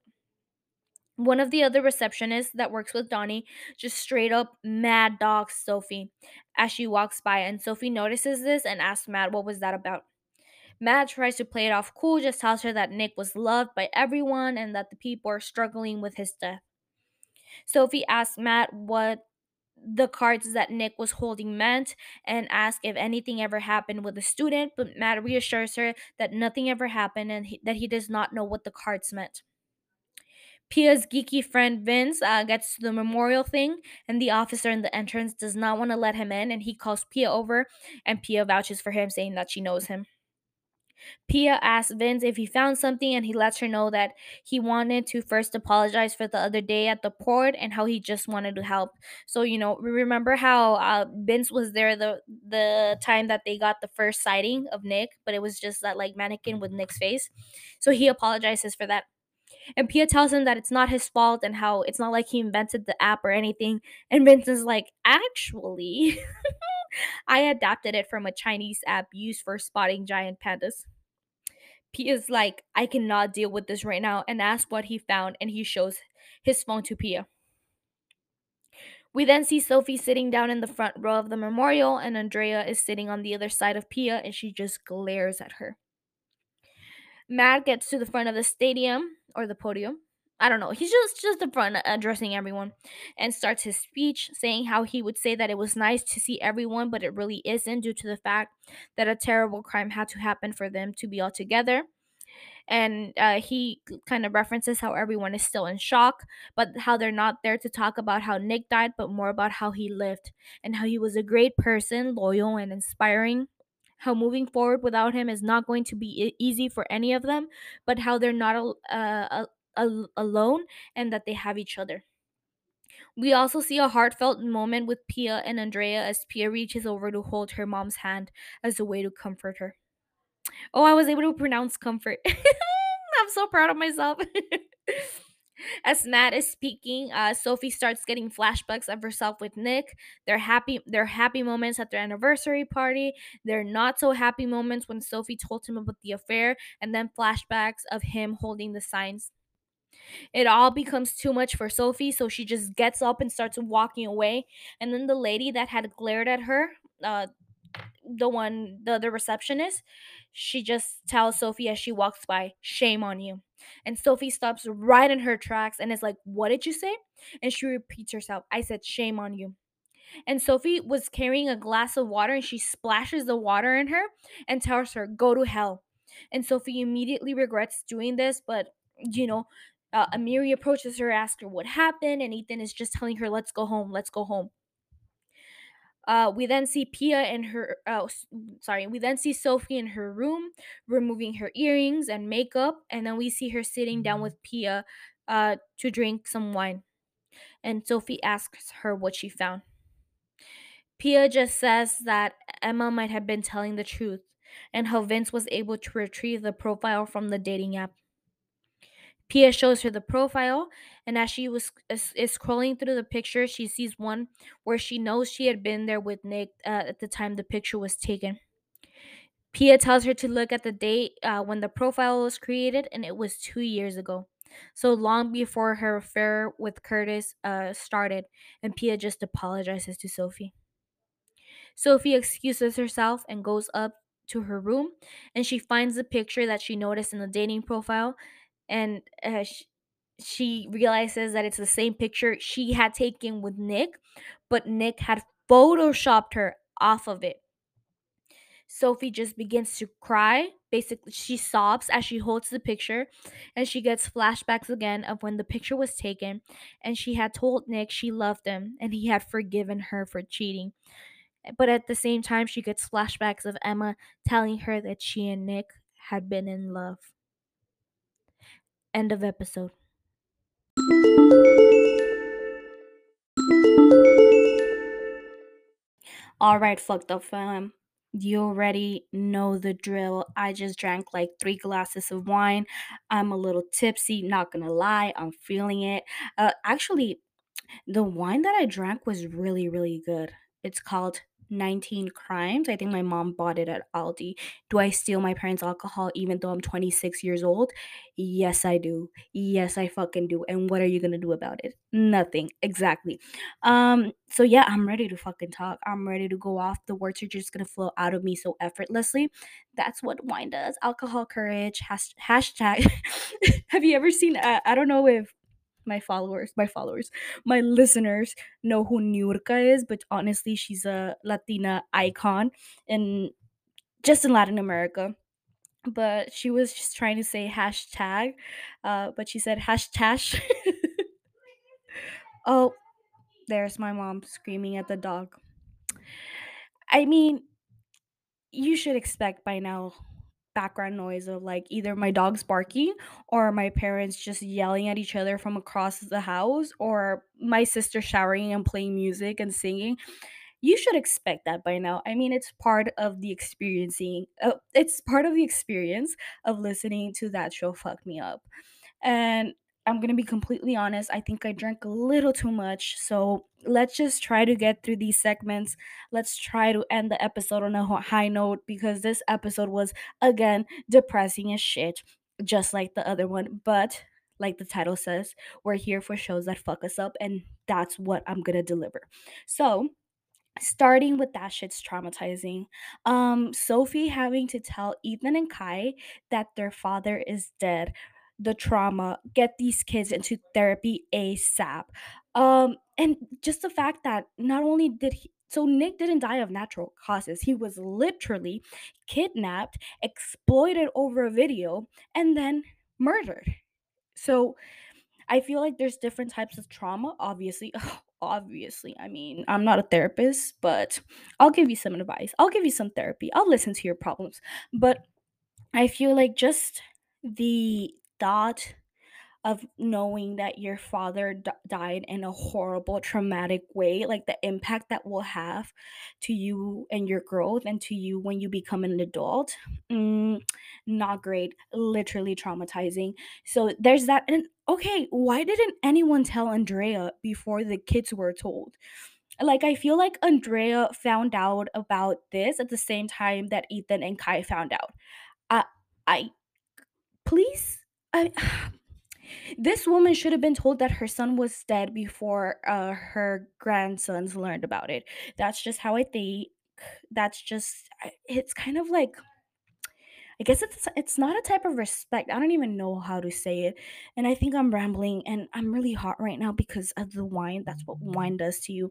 One of the other receptionists that works with Donnie just straight up mad dogs Sophie as she walks by, and Sophie notices this and asks Matt what was that about. Matt tries to play it off cool, just tells her that Nick was loved by everyone and that the people are struggling with his death. Sophie asks Matt what the cards that Nick was holding meant and asks if anything ever happened with the student, but Matt reassures her that nothing ever happened and he, that he does not know what the cards meant. Pia's geeky friend Vince uh, gets to the memorial thing, and the officer in the entrance does not want to let him in, and he calls Pia over, and Pia vouches for him, saying that she knows him. Pia asks Vince if he found something, and he lets her know that he wanted to first apologize for the other day at the port and how he just wanted to help. So you know, remember how uh, Vince was there the the time that they got the first sighting of Nick, but it was just that like mannequin with Nick's face. So he apologizes for that. And Pia tells him that it's not his fault and how it's not like he invented the app or anything. And Vincent's like, actually, I adapted it from a Chinese app used for spotting giant pandas. Pia's like, I cannot deal with this right now, and asks what he found, and he shows his phone to Pia. We then see Sophie sitting down in the front row of the memorial, and Andrea is sitting on the other side of Pia, and she just glares at her. Matt gets to the front of the stadium or the podium. I don't know. He's just just the front addressing everyone and starts his speech saying how he would say that it was nice to see everyone, but it really isn't due to the fact that a terrible crime had to happen for them to be all together. And uh, he kind of references how everyone is still in shock, but how they're not there to talk about how Nick died, but more about how he lived and how he was a great person, loyal and inspiring how moving forward without him is not going to be easy for any of them, but how they're not uh, al- alone and that they have each other. We also see a heartfelt moment with Pia and Andrea as Pia reaches over to hold her mom's hand as a way to comfort her. Oh, I was able to pronounce comfort. I'm so proud of myself. As Matt is speaking, uh, Sophie starts getting flashbacks of herself with Nick. They're happy. They're happy moments at their anniversary party. They're not so happy moments when Sophie told him about the affair, and then flashbacks of him holding the signs. It all becomes too much for Sophie, so she just gets up and starts walking away. And then the lady that had glared at her, uh, the one, the the receptionist, she just tells Sophie as she walks by, "Shame on you." And Sophie stops right in her tracks and is like, "What did you say?" And she repeats herself, "I said shame on you." And Sophie was carrying a glass of water and she splashes the water in her and tells her, "Go to hell." And Sophie immediately regrets doing this, but you know, uh, Amiri approaches her, asks her what happened, and Ethan is just telling her, "Let's go home. Let's go home." Uh, we then see Pia in her, oh, sorry, we then see Sophie in her room removing her earrings and makeup, and then we see her sitting down with Pia uh, to drink some wine. And Sophie asks her what she found. Pia just says that Emma might have been telling the truth and how Vince was able to retrieve the profile from the dating app. Pia shows her the profile, and as she was is, is scrolling through the pictures, she sees one where she knows she had been there with Nick uh, at the time the picture was taken. Pia tells her to look at the date uh, when the profile was created, and it was two years ago. So long before her affair with Curtis uh, started, and Pia just apologizes to Sophie. Sophie excuses herself and goes up to her room, and she finds the picture that she noticed in the dating profile, and uh, she, she realizes that it's the same picture she had taken with Nick, but Nick had photoshopped her off of it. Sophie just begins to cry. Basically, she sobs as she holds the picture, and she gets flashbacks again of when the picture was taken, and she had told Nick she loved him and he had forgiven her for cheating. But at the same time, she gets flashbacks of Emma telling her that she and Nick had been in love. End of episode. All right, fucked up fam. You already know the drill. I just drank like three glasses of wine. I'm a little tipsy, not gonna lie. I'm feeling it. Uh, actually, the wine that I drank was really, really good. It's called 19 Crimes. I think my mom bought it at Aldi. Do I steal my parents' alcohol even though I'm 26 years old? Yes, I do. Yes, I fucking do. And what are you gonna do about it? Nothing. Exactly. Um, so yeah, I'm ready to fucking talk. I'm ready to go off. The words are just gonna flow out of me so effortlessly. That's what wine does. Alcohol courage. Has- hashtag. Have you ever seen? Uh, I don't know if my followers, my followers, my listeners know who Niurka is, but honestly, she's a Latina icon and just in Latin America. but she was just trying to say hashtag, uh, but she said hashtag. oh, there's my mom screaming at the dog. I mean, you should expect by now background noise of like either my dog's barking or my parents just yelling at each other from across the house or my sister showering and playing music and singing. You should expect that by now. I mean it's part of the experiencing uh, it's part of the experience of listening to that show fuck me up. And I'm gonna be completely honest, I think I drank a little too much. So let's just try to get through these segments. Let's try to end the episode on a high note because this episode was, again, depressing as shit, just like the other one. But like the title says, we're here for shows that fuck us up, and that's what I'm gonna deliver. So, starting with that shit's traumatizing. Um, Sophie having to tell Ethan and Kai that their father is dead. The trauma, get these kids into therapy ASAP. Um, and just the fact that not only did he so Nick didn't die of natural causes. He was literally kidnapped, exploited over a video, and then murdered. So I feel like there's different types of trauma, obviously. Obviously, I mean, I'm not a therapist, but I'll give you some advice. I'll give you some therapy. I'll listen to your problems. But I feel like just the thought of knowing that your father d- died in a horrible traumatic way like the impact that will have to you and your growth and to you when you become an adult mm, not great literally traumatizing. So there's that and okay why didn't anyone tell andrea before the kids were told? Like i feel like andrea found out about this at the same time that ethan and kai found out. I i please I this woman should have been told that her son was dead before uh, her grandsons learned about it. That's just how I think. That's just it's kind of like I guess it's it's not a type of respect. I don't even know how to say it. And I think I'm rambling and I'm really hot right now because of the wine. That's what wine does to you.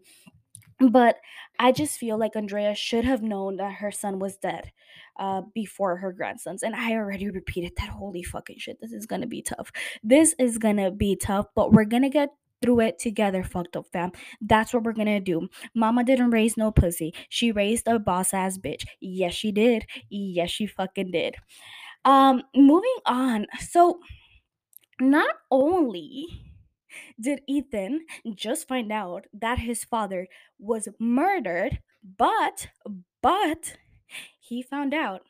But I just feel like Andrea should have known that her son was dead uh, before her grandsons. And I already repeated that. Holy fucking shit. This is going to be tough. This is going to be tough, but we're going to get through it together, fucked up fam. That's what we're to do. Mama didn't raise no pussy. She raised a boss ass bitch. Yes, she did. Yes, she fucking did. Um, moving on. So, not only did Ethan just find out that his father was murdered, but but he found out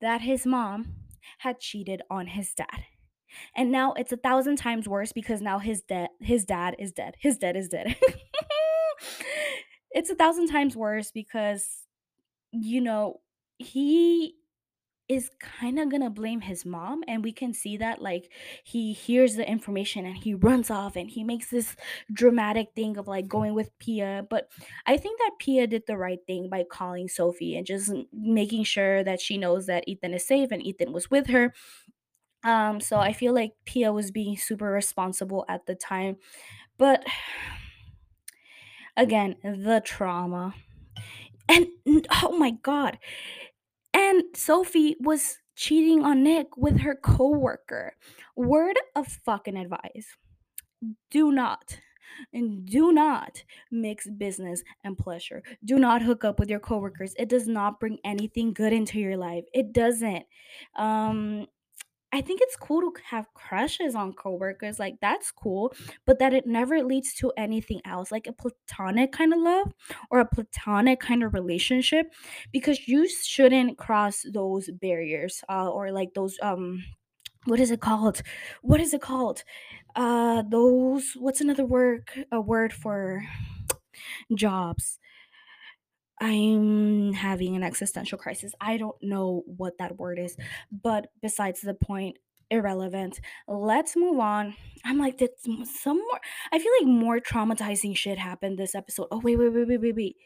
that his mom had cheated on his dad. And now it's a thousand times worse because now his dad his dad is dead. His dad is dead. it's a thousand times worse because you know he is kind of gonna blame his mom and we can see that like he hears the information and he runs off and he makes this dramatic thing of like going with pia but i think that pia did the right thing by calling sophie and just making sure that she knows that ethan is safe and ethan was with her. Um so i feel like pia was being super responsible at the time but again the trauma. And oh my god And Sophie was cheating on Nick with her coworker. Word of fucking advice. Do not and do not mix business and pleasure. Do not hook up with your coworkers. It does not bring anything good into your life. It doesn't. Um I think it's cool to have crushes on coworkers, like that's cool, but that it never leads to anything else, like a platonic kind of love or a platonic kind of relationship, because you shouldn't cross those barriers, uh, or like those um, what is it called? What is it called? Uh, those what's another word? A word for jobs. I'm having an existential crisis. I don't know what that word is, but besides the point, irrelevant. Let's move on. I'm like, did some more? I feel like more traumatizing shit happened this episode. Oh wait, wait, wait, wait, wait, wait.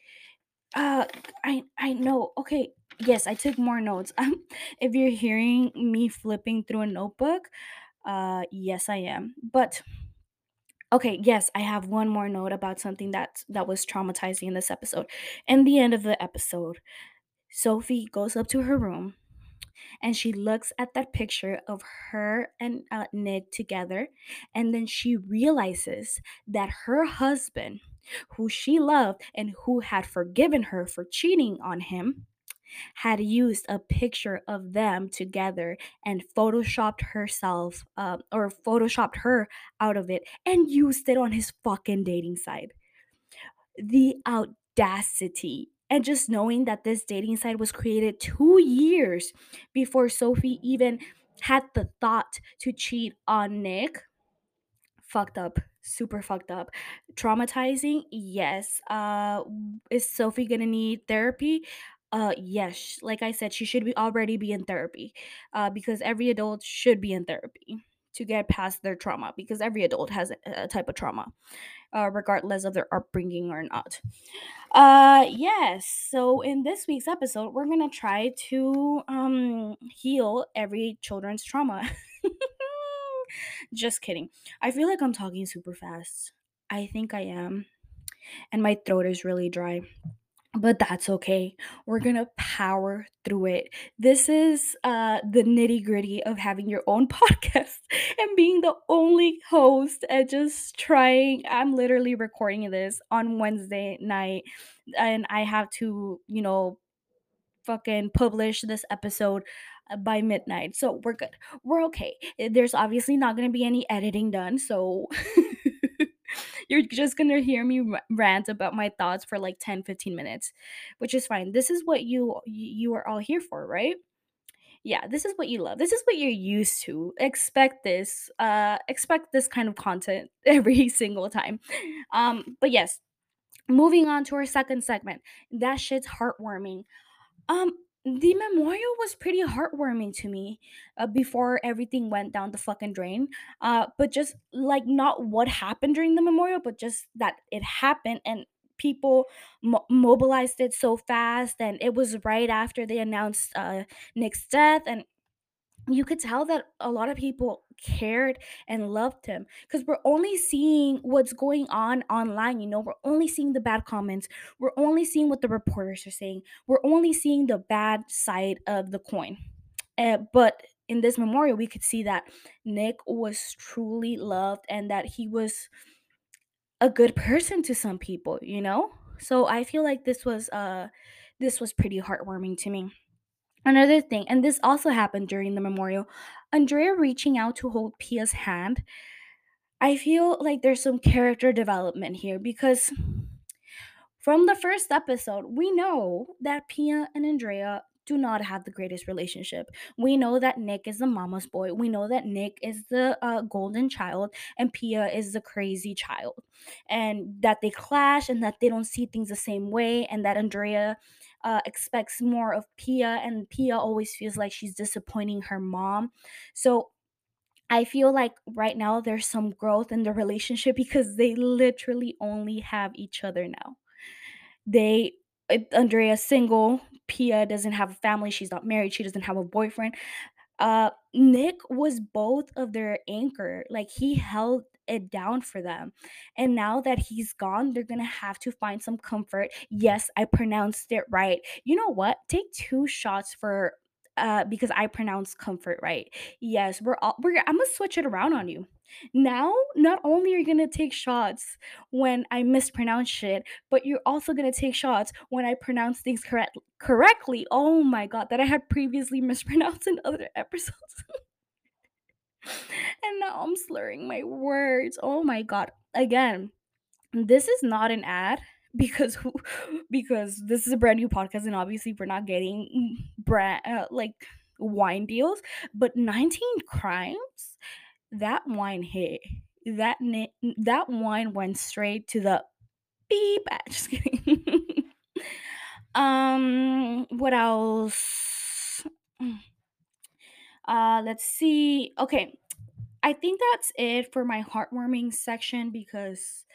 Uh, I I know. Okay, yes, I took more notes. Um, if you're hearing me flipping through a notebook, uh, yes, I am. But Okay, yes, I have one more note about something that that was traumatizing in this episode. In the end of the episode, Sophie goes up to her room and she looks at that picture of her and uh, Nick together, and then she realizes that her husband, who she loved and who had forgiven her for cheating on him, had used a picture of them together and photoshopped herself uh, or photoshopped her out of it and used it on his fucking dating site. The audacity. And just knowing that this dating site was created two years before Sophie even had the thought to cheat on Nick. Fucked up. Super fucked up. Traumatizing? Yes. Uh is Sophie gonna need therapy? Uh yes. Like I said, she should be already be in therapy. Uh because every adult should be in therapy to get past their trauma because every adult has a, type of trauma uh, regardless of their upbringing or not. Uh, yes. So in this week's episode, we're gonna try to um heal every children's trauma. Just kidding. I feel like I'm talking super fast. I think I am, and my throat is really dry but that's okay. We're gonna power through it. This is uh the nitty gritty of having your own podcast and being the only host and just trying. I'm literally recording this on Wednesday night, and I have to, you know, fucking publish this episode uh, by midnight. So we're good. We're okay. There's obviously not gonna be any editing done, so. you're just gonna hear me rant about my thoughts for like 10 15 minutes which is fine. This is what you you are all here for right? Yeah this is what you love. This is what you're used to. Expect this uh expect this kind of content every single time. Um but yes moving on to our second segment that shit's heartwarming. Um, the memorial was pretty heartwarming to me uh, before everything went down the fucking drain. Uh, but just like not what happened during the memorial, but just that it happened and people mo- mobilized it so fast. And it was right after they announced uh, Nick's death. And you could tell that a lot of people cared and loved him because we're only seeing what's going on online you know we're only seeing the bad comments we're only seeing what the reporters are saying we're only seeing the bad side of the coin. Uh, but in this memorial we could see that nick was truly loved and that he was a good person to some people you know? So i feel like this was uh this was pretty heartwarming to me. Another thing, and this also happened during the memorial, Andrea reaching out to hold Pia's hand. I feel like there's some character development here because from the first episode, we know that Pia and Andrea do not have the greatest relationship. We know that Nick is the mama's boy. We know that Nick is the uh, golden child and Pia is the crazy child. And that they clash and that they don't see things the same way and that Andrea uh, expects more of Pia and Pia always feels like she's disappointing her mom. So I feel like right now there's some growth in the relationship because they literally only have each other now they Andrea's single. Pia doesn't have a family. She's not married. She doesn't have a boyfriend. Uh, Nick was both of their anchor. Like he held it down for them. And now that he's gone, they're gonna have to find some comfort. Yes, I pronounced it right. You know what? Take two shots for uh because I pronounce comfort right. Yes, we're all we're I'm gonna switch it around on you. Now, not only are you gonna take shots when I mispronounce shit, but you're also gonna take shots when I pronounce things correct correctly. Oh my god, that I had previously mispronounced in other episodes. Now I'm slurring my words. Oh my god. Again, this is not an ad because who because this is a brand new podcast and obviously we're not getting brand uh, like wine deals, but 19 crimes that wine hit. That that wine went straight to the beep. Just kidding. um, what else? Uh, let's see. Okay, I think that's it for my heartwarming section because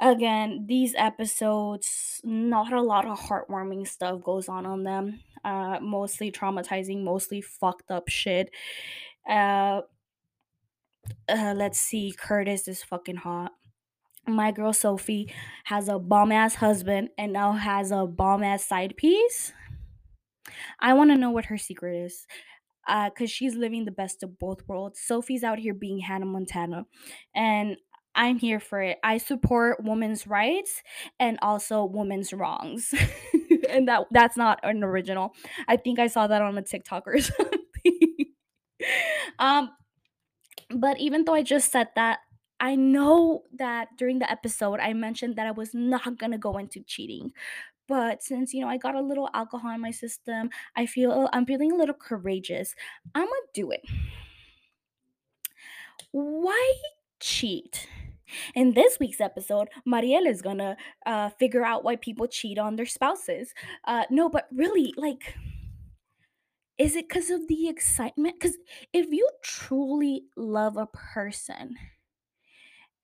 again, these episodes, not a lot of heartwarming stuff goes on on them. Uh, mostly traumatizing, mostly fucked up shit. Uh, uh let's see. Curtis is fucking hot. My girl Sophie has a bomb ass husband and now has a bomb ass side piece. I want to know what her secret is. Uh, cause she's living the best of both worlds. Sophie's out here being Hannah Montana, and I'm here for it. I support women's rights and also women's wrongs, and that that's not an original. I think I saw that on a TikTok or something. um, but even though I just said that, I know that during the episode I mentioned that I was not gonna go into cheating. But since you know I got a little alcohol in my system, I feel I'm feeling a little courageous. I'm gonna do it. Why cheat? In this week's episode, Mariel is gonna uh, figure out why people cheat on their spouses. Uh, no, but really, like, is it because of the excitement? Because if you truly love a person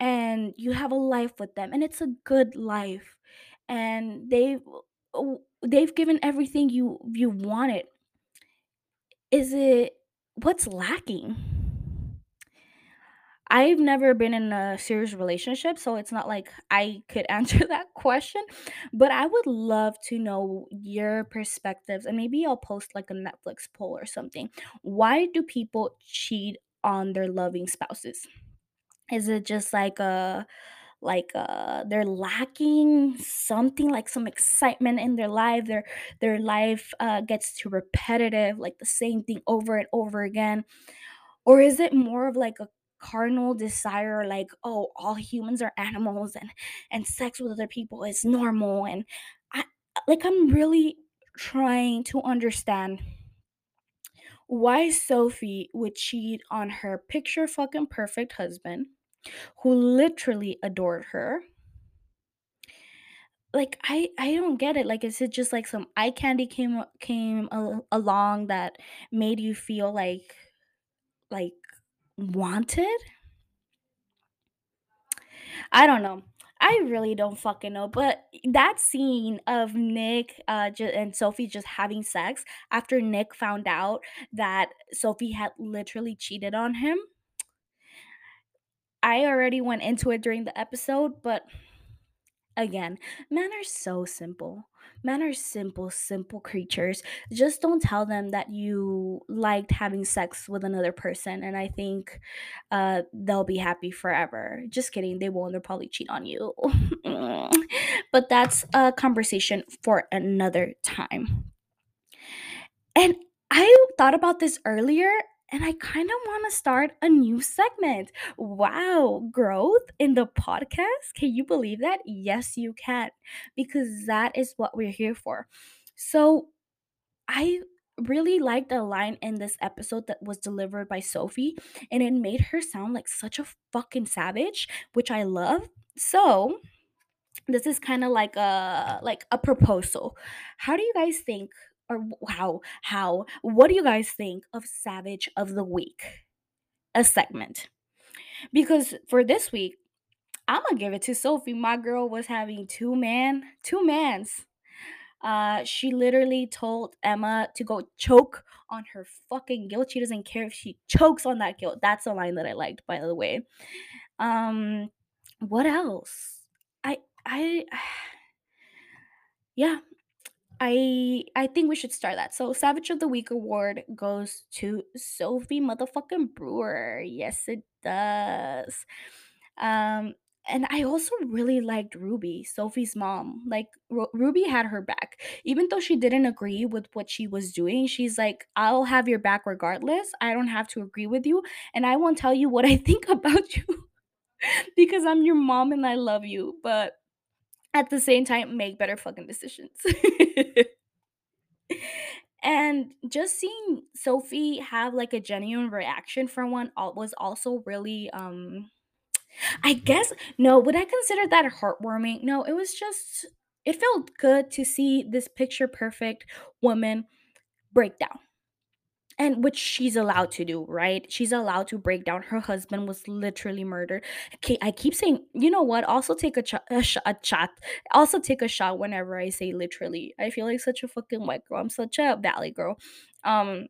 and you have a life with them, and it's a good life, and they've they've given everything you you wanted, is it what's lacking? I've never been in a serious relationship, so it's not like I could answer that question, but I would love to know your perspectives and maybe I'll post like a Netflix poll or something. Why do people cheat on their loving spouses? Is it just like a like uh they're lacking something like some excitement in their life their their life uh gets too repetitive like the same thing over and over again. Or is it more of like a carnal desire like oh all humans are animals and and sex with other people is normal and i like i'm really trying to understand why sophie would cheat on her picture fucking perfect husband who literally adored her like i i don't get it like is it just like some eye candy came came al- along that made you feel like like wanted I don't know. I really don't fucking know. But that scene of Nick uh, ju- and Sophie just having sex after Nick found out that Sophie had literally cheated on him, I already went into it during the episode, but Again, men are so simple. Men are simple, simple creatures. Just don't tell them that you liked having sex with another person, and I think uh, they'll be happy forever. Just kidding, they won't. They'll probably cheat on you. but that's a conversation for another time. And I thought about this earlier and I kind of want to start a new segment. Wow, growth in the podcast. Can you believe that? Yes, you can, because that is what we're here for. So, I really liked a line in this episode that was delivered by Sophie, and it made her sound like such a fucking savage, which I love. So, this is kind of like a like a proposal. How do you guys think or how how what do you guys think of Savage of the Week? A segment. Because for this week, I'm gonna give it to Sophie. My girl was having two man, two mans. Uh, she literally told Emma to go choke on her fucking guilt. She doesn't care if she chokes on that guilt. That's a line that I liked, by the way. Um, what else? I I yeah, I I think we should start that. So Savage of the Week award goes to Sophie motherfucking Brewer. Yes, it does. Um and I also really liked Ruby, Sophie's mom. Like Ru- Ruby had her back. Even though she didn't agree with what she was doing, she's like, "I'll have your back regardless. I don't have to agree with you, and I won't tell you what I think about you because I'm your mom and I love you." But at the same time, make better fucking decisions. And just seeing Sophie have like a genuine reaction for one was also really um I guess no, would I consider that heartwarming? No, it was just it felt good to see this picture perfect woman break down. And which she's allowed to do, right? She's allowed to break down. Her husband was literally murdered. Okay, I keep saying, you know what? Also take a, ch- a, sh- a shot. Also take a shot whenever I say literally. I feel like such a fucking white girl. I'm such a valley girl. Um,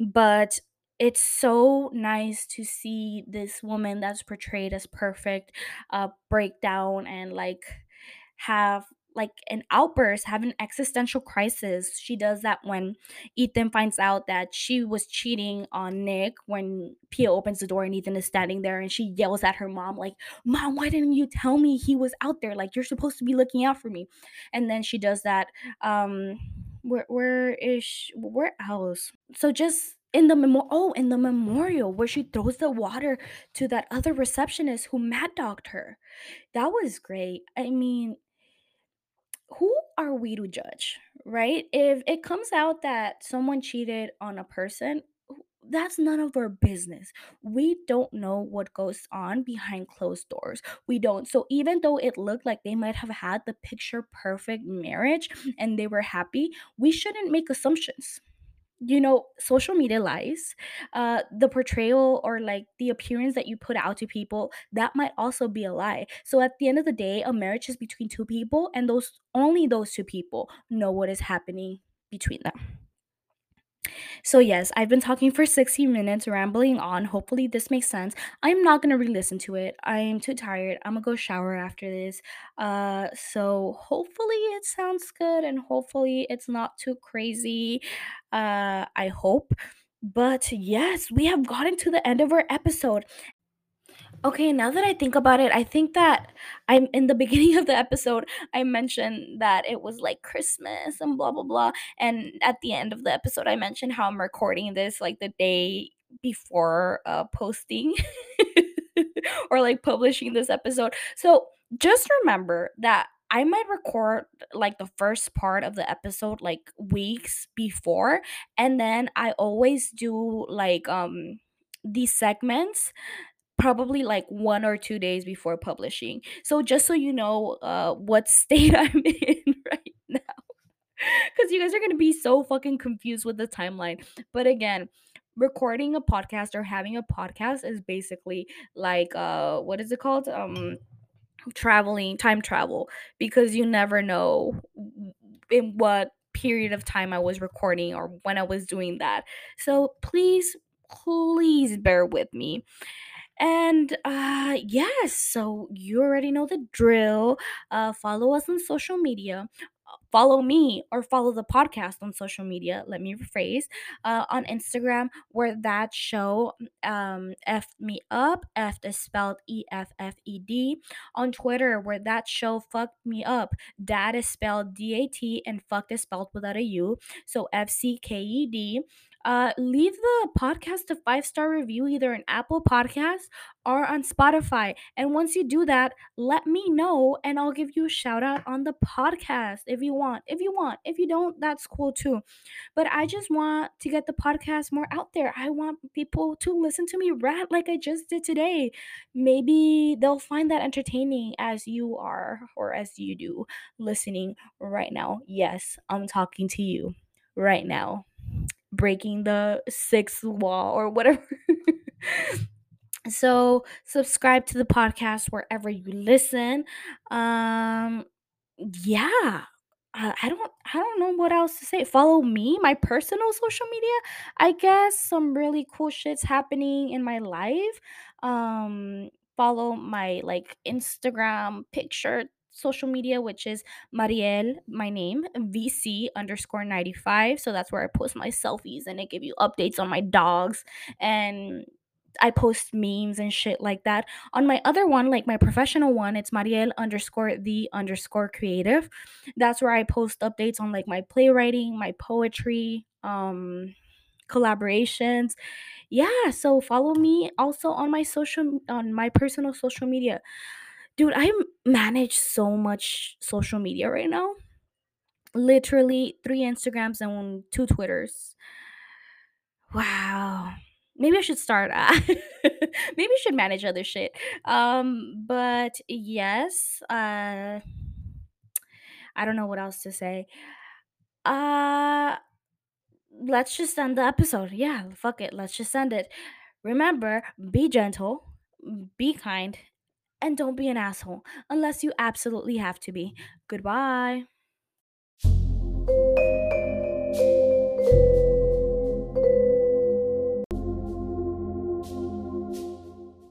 but it's so nice to see this woman that's portrayed as perfect uh break down and like have like an outburst, have an existential crisis. She does that when Ethan finds out that she was cheating on Nick when Pia opens the door and Ethan is standing there and she yells at her mom, like, Mom, why didn't you tell me he was out there? Like, you're supposed to be looking out for me. And then she does that. Um, where where is she, where else? So just in the memo oh in the memorial where she throws the water to that other receptionist who mad dogged her that was great i mean who are we to judge, right? If it comes out that someone cheated on a person, that's none of our business. We don't know what goes on behind closed doors. We don't. So even though it looked like they might have had the picture perfect marriage and they were happy, we shouldn't make assumptions you know social media lies uh the portrayal or like the appearance that you put out to people that might also be a lie. So at the end of the day a marriage is between two people and those only those two people know what is happening between them so, yes, I've been talking for 60 minutes, rambling on. Hopefully, this makes sense. I'm not going to re listen to it. I'm too tired. I'm going to go shower after this. Uh, so, hopefully, it sounds good and hopefully, it's not too crazy. Uh, I hope. But yes, we have gotten to the end of our episode. Okay, now that I think about it, I think that I'm in the beginning of the episode, I mentioned that it was like Christmas and blah blah blah. And at the end of the episode, I mentioned how I'm recording this like the day before uh posting or like publishing this episode. So just remember that I might record like the first part of the episode like weeks before, and then I always do like um these segments probably like one or two days before publishing. So just so you know uh what state I'm in right now. Because you guys are gonna be so fucking confused with the timeline. But again, recording a podcast or having a podcast is basically like uh what is it called? Um traveling, time travel, because you never know in what period of time I was recording or when I was doing that. So please, please bear with me. And uh yes, so you already know the drill. Uh follow us on social media. Follow me or follow the podcast on social media. Let me rephrase. Uh, on Instagram, where that show um F me up. F is spelled E F F E D. On Twitter, where that show fucked me up. Dat is spelled D A T and fucked is spelled without a U. So F C K E D uh, leave the podcast a five star review either in Apple Podcasts or on Spotify. And once you do that, let me know and I'll give you a shout out on the podcast if you want. If you want, if you don't, that's cool too. But I just want to get the podcast more out there. I want people to listen to me rant like I just did today. Maybe they'll find that entertaining as you are or as you do listening right now. Yes, I'm talking to you right now breaking the sixth wall or whatever. so subscribe to the podcast wherever you listen. Um yeah. I don't I don't know what else to say. Follow me, my personal social media. I guess some really cool shit's happening in my life. Um follow my like Instagram picture social media, which is Mariel, my name, VC underscore 95. So that's where I post my selfies and I give you updates on my dogs and I post memes and shit like that. On my other one, like my professional one, it's Mariel underscore the underscore creative. That's where I post updates on like my playwriting, my poetry, um, collaborations. Yeah, so follow me also on my social on my personal social media. Dude, I manage so much social media right now. Literally three Instagrams and two Twitters. Wow. Maybe I should start. Uh, maybe I should manage other shit. Um, but yes, uh, I don't know what else to say. Uh, let's just end the episode. Yeah, fuck it. Let's just end it. Remember, be gentle, be kind, and don't be an asshole unless you absolutely have to be. Goodbye.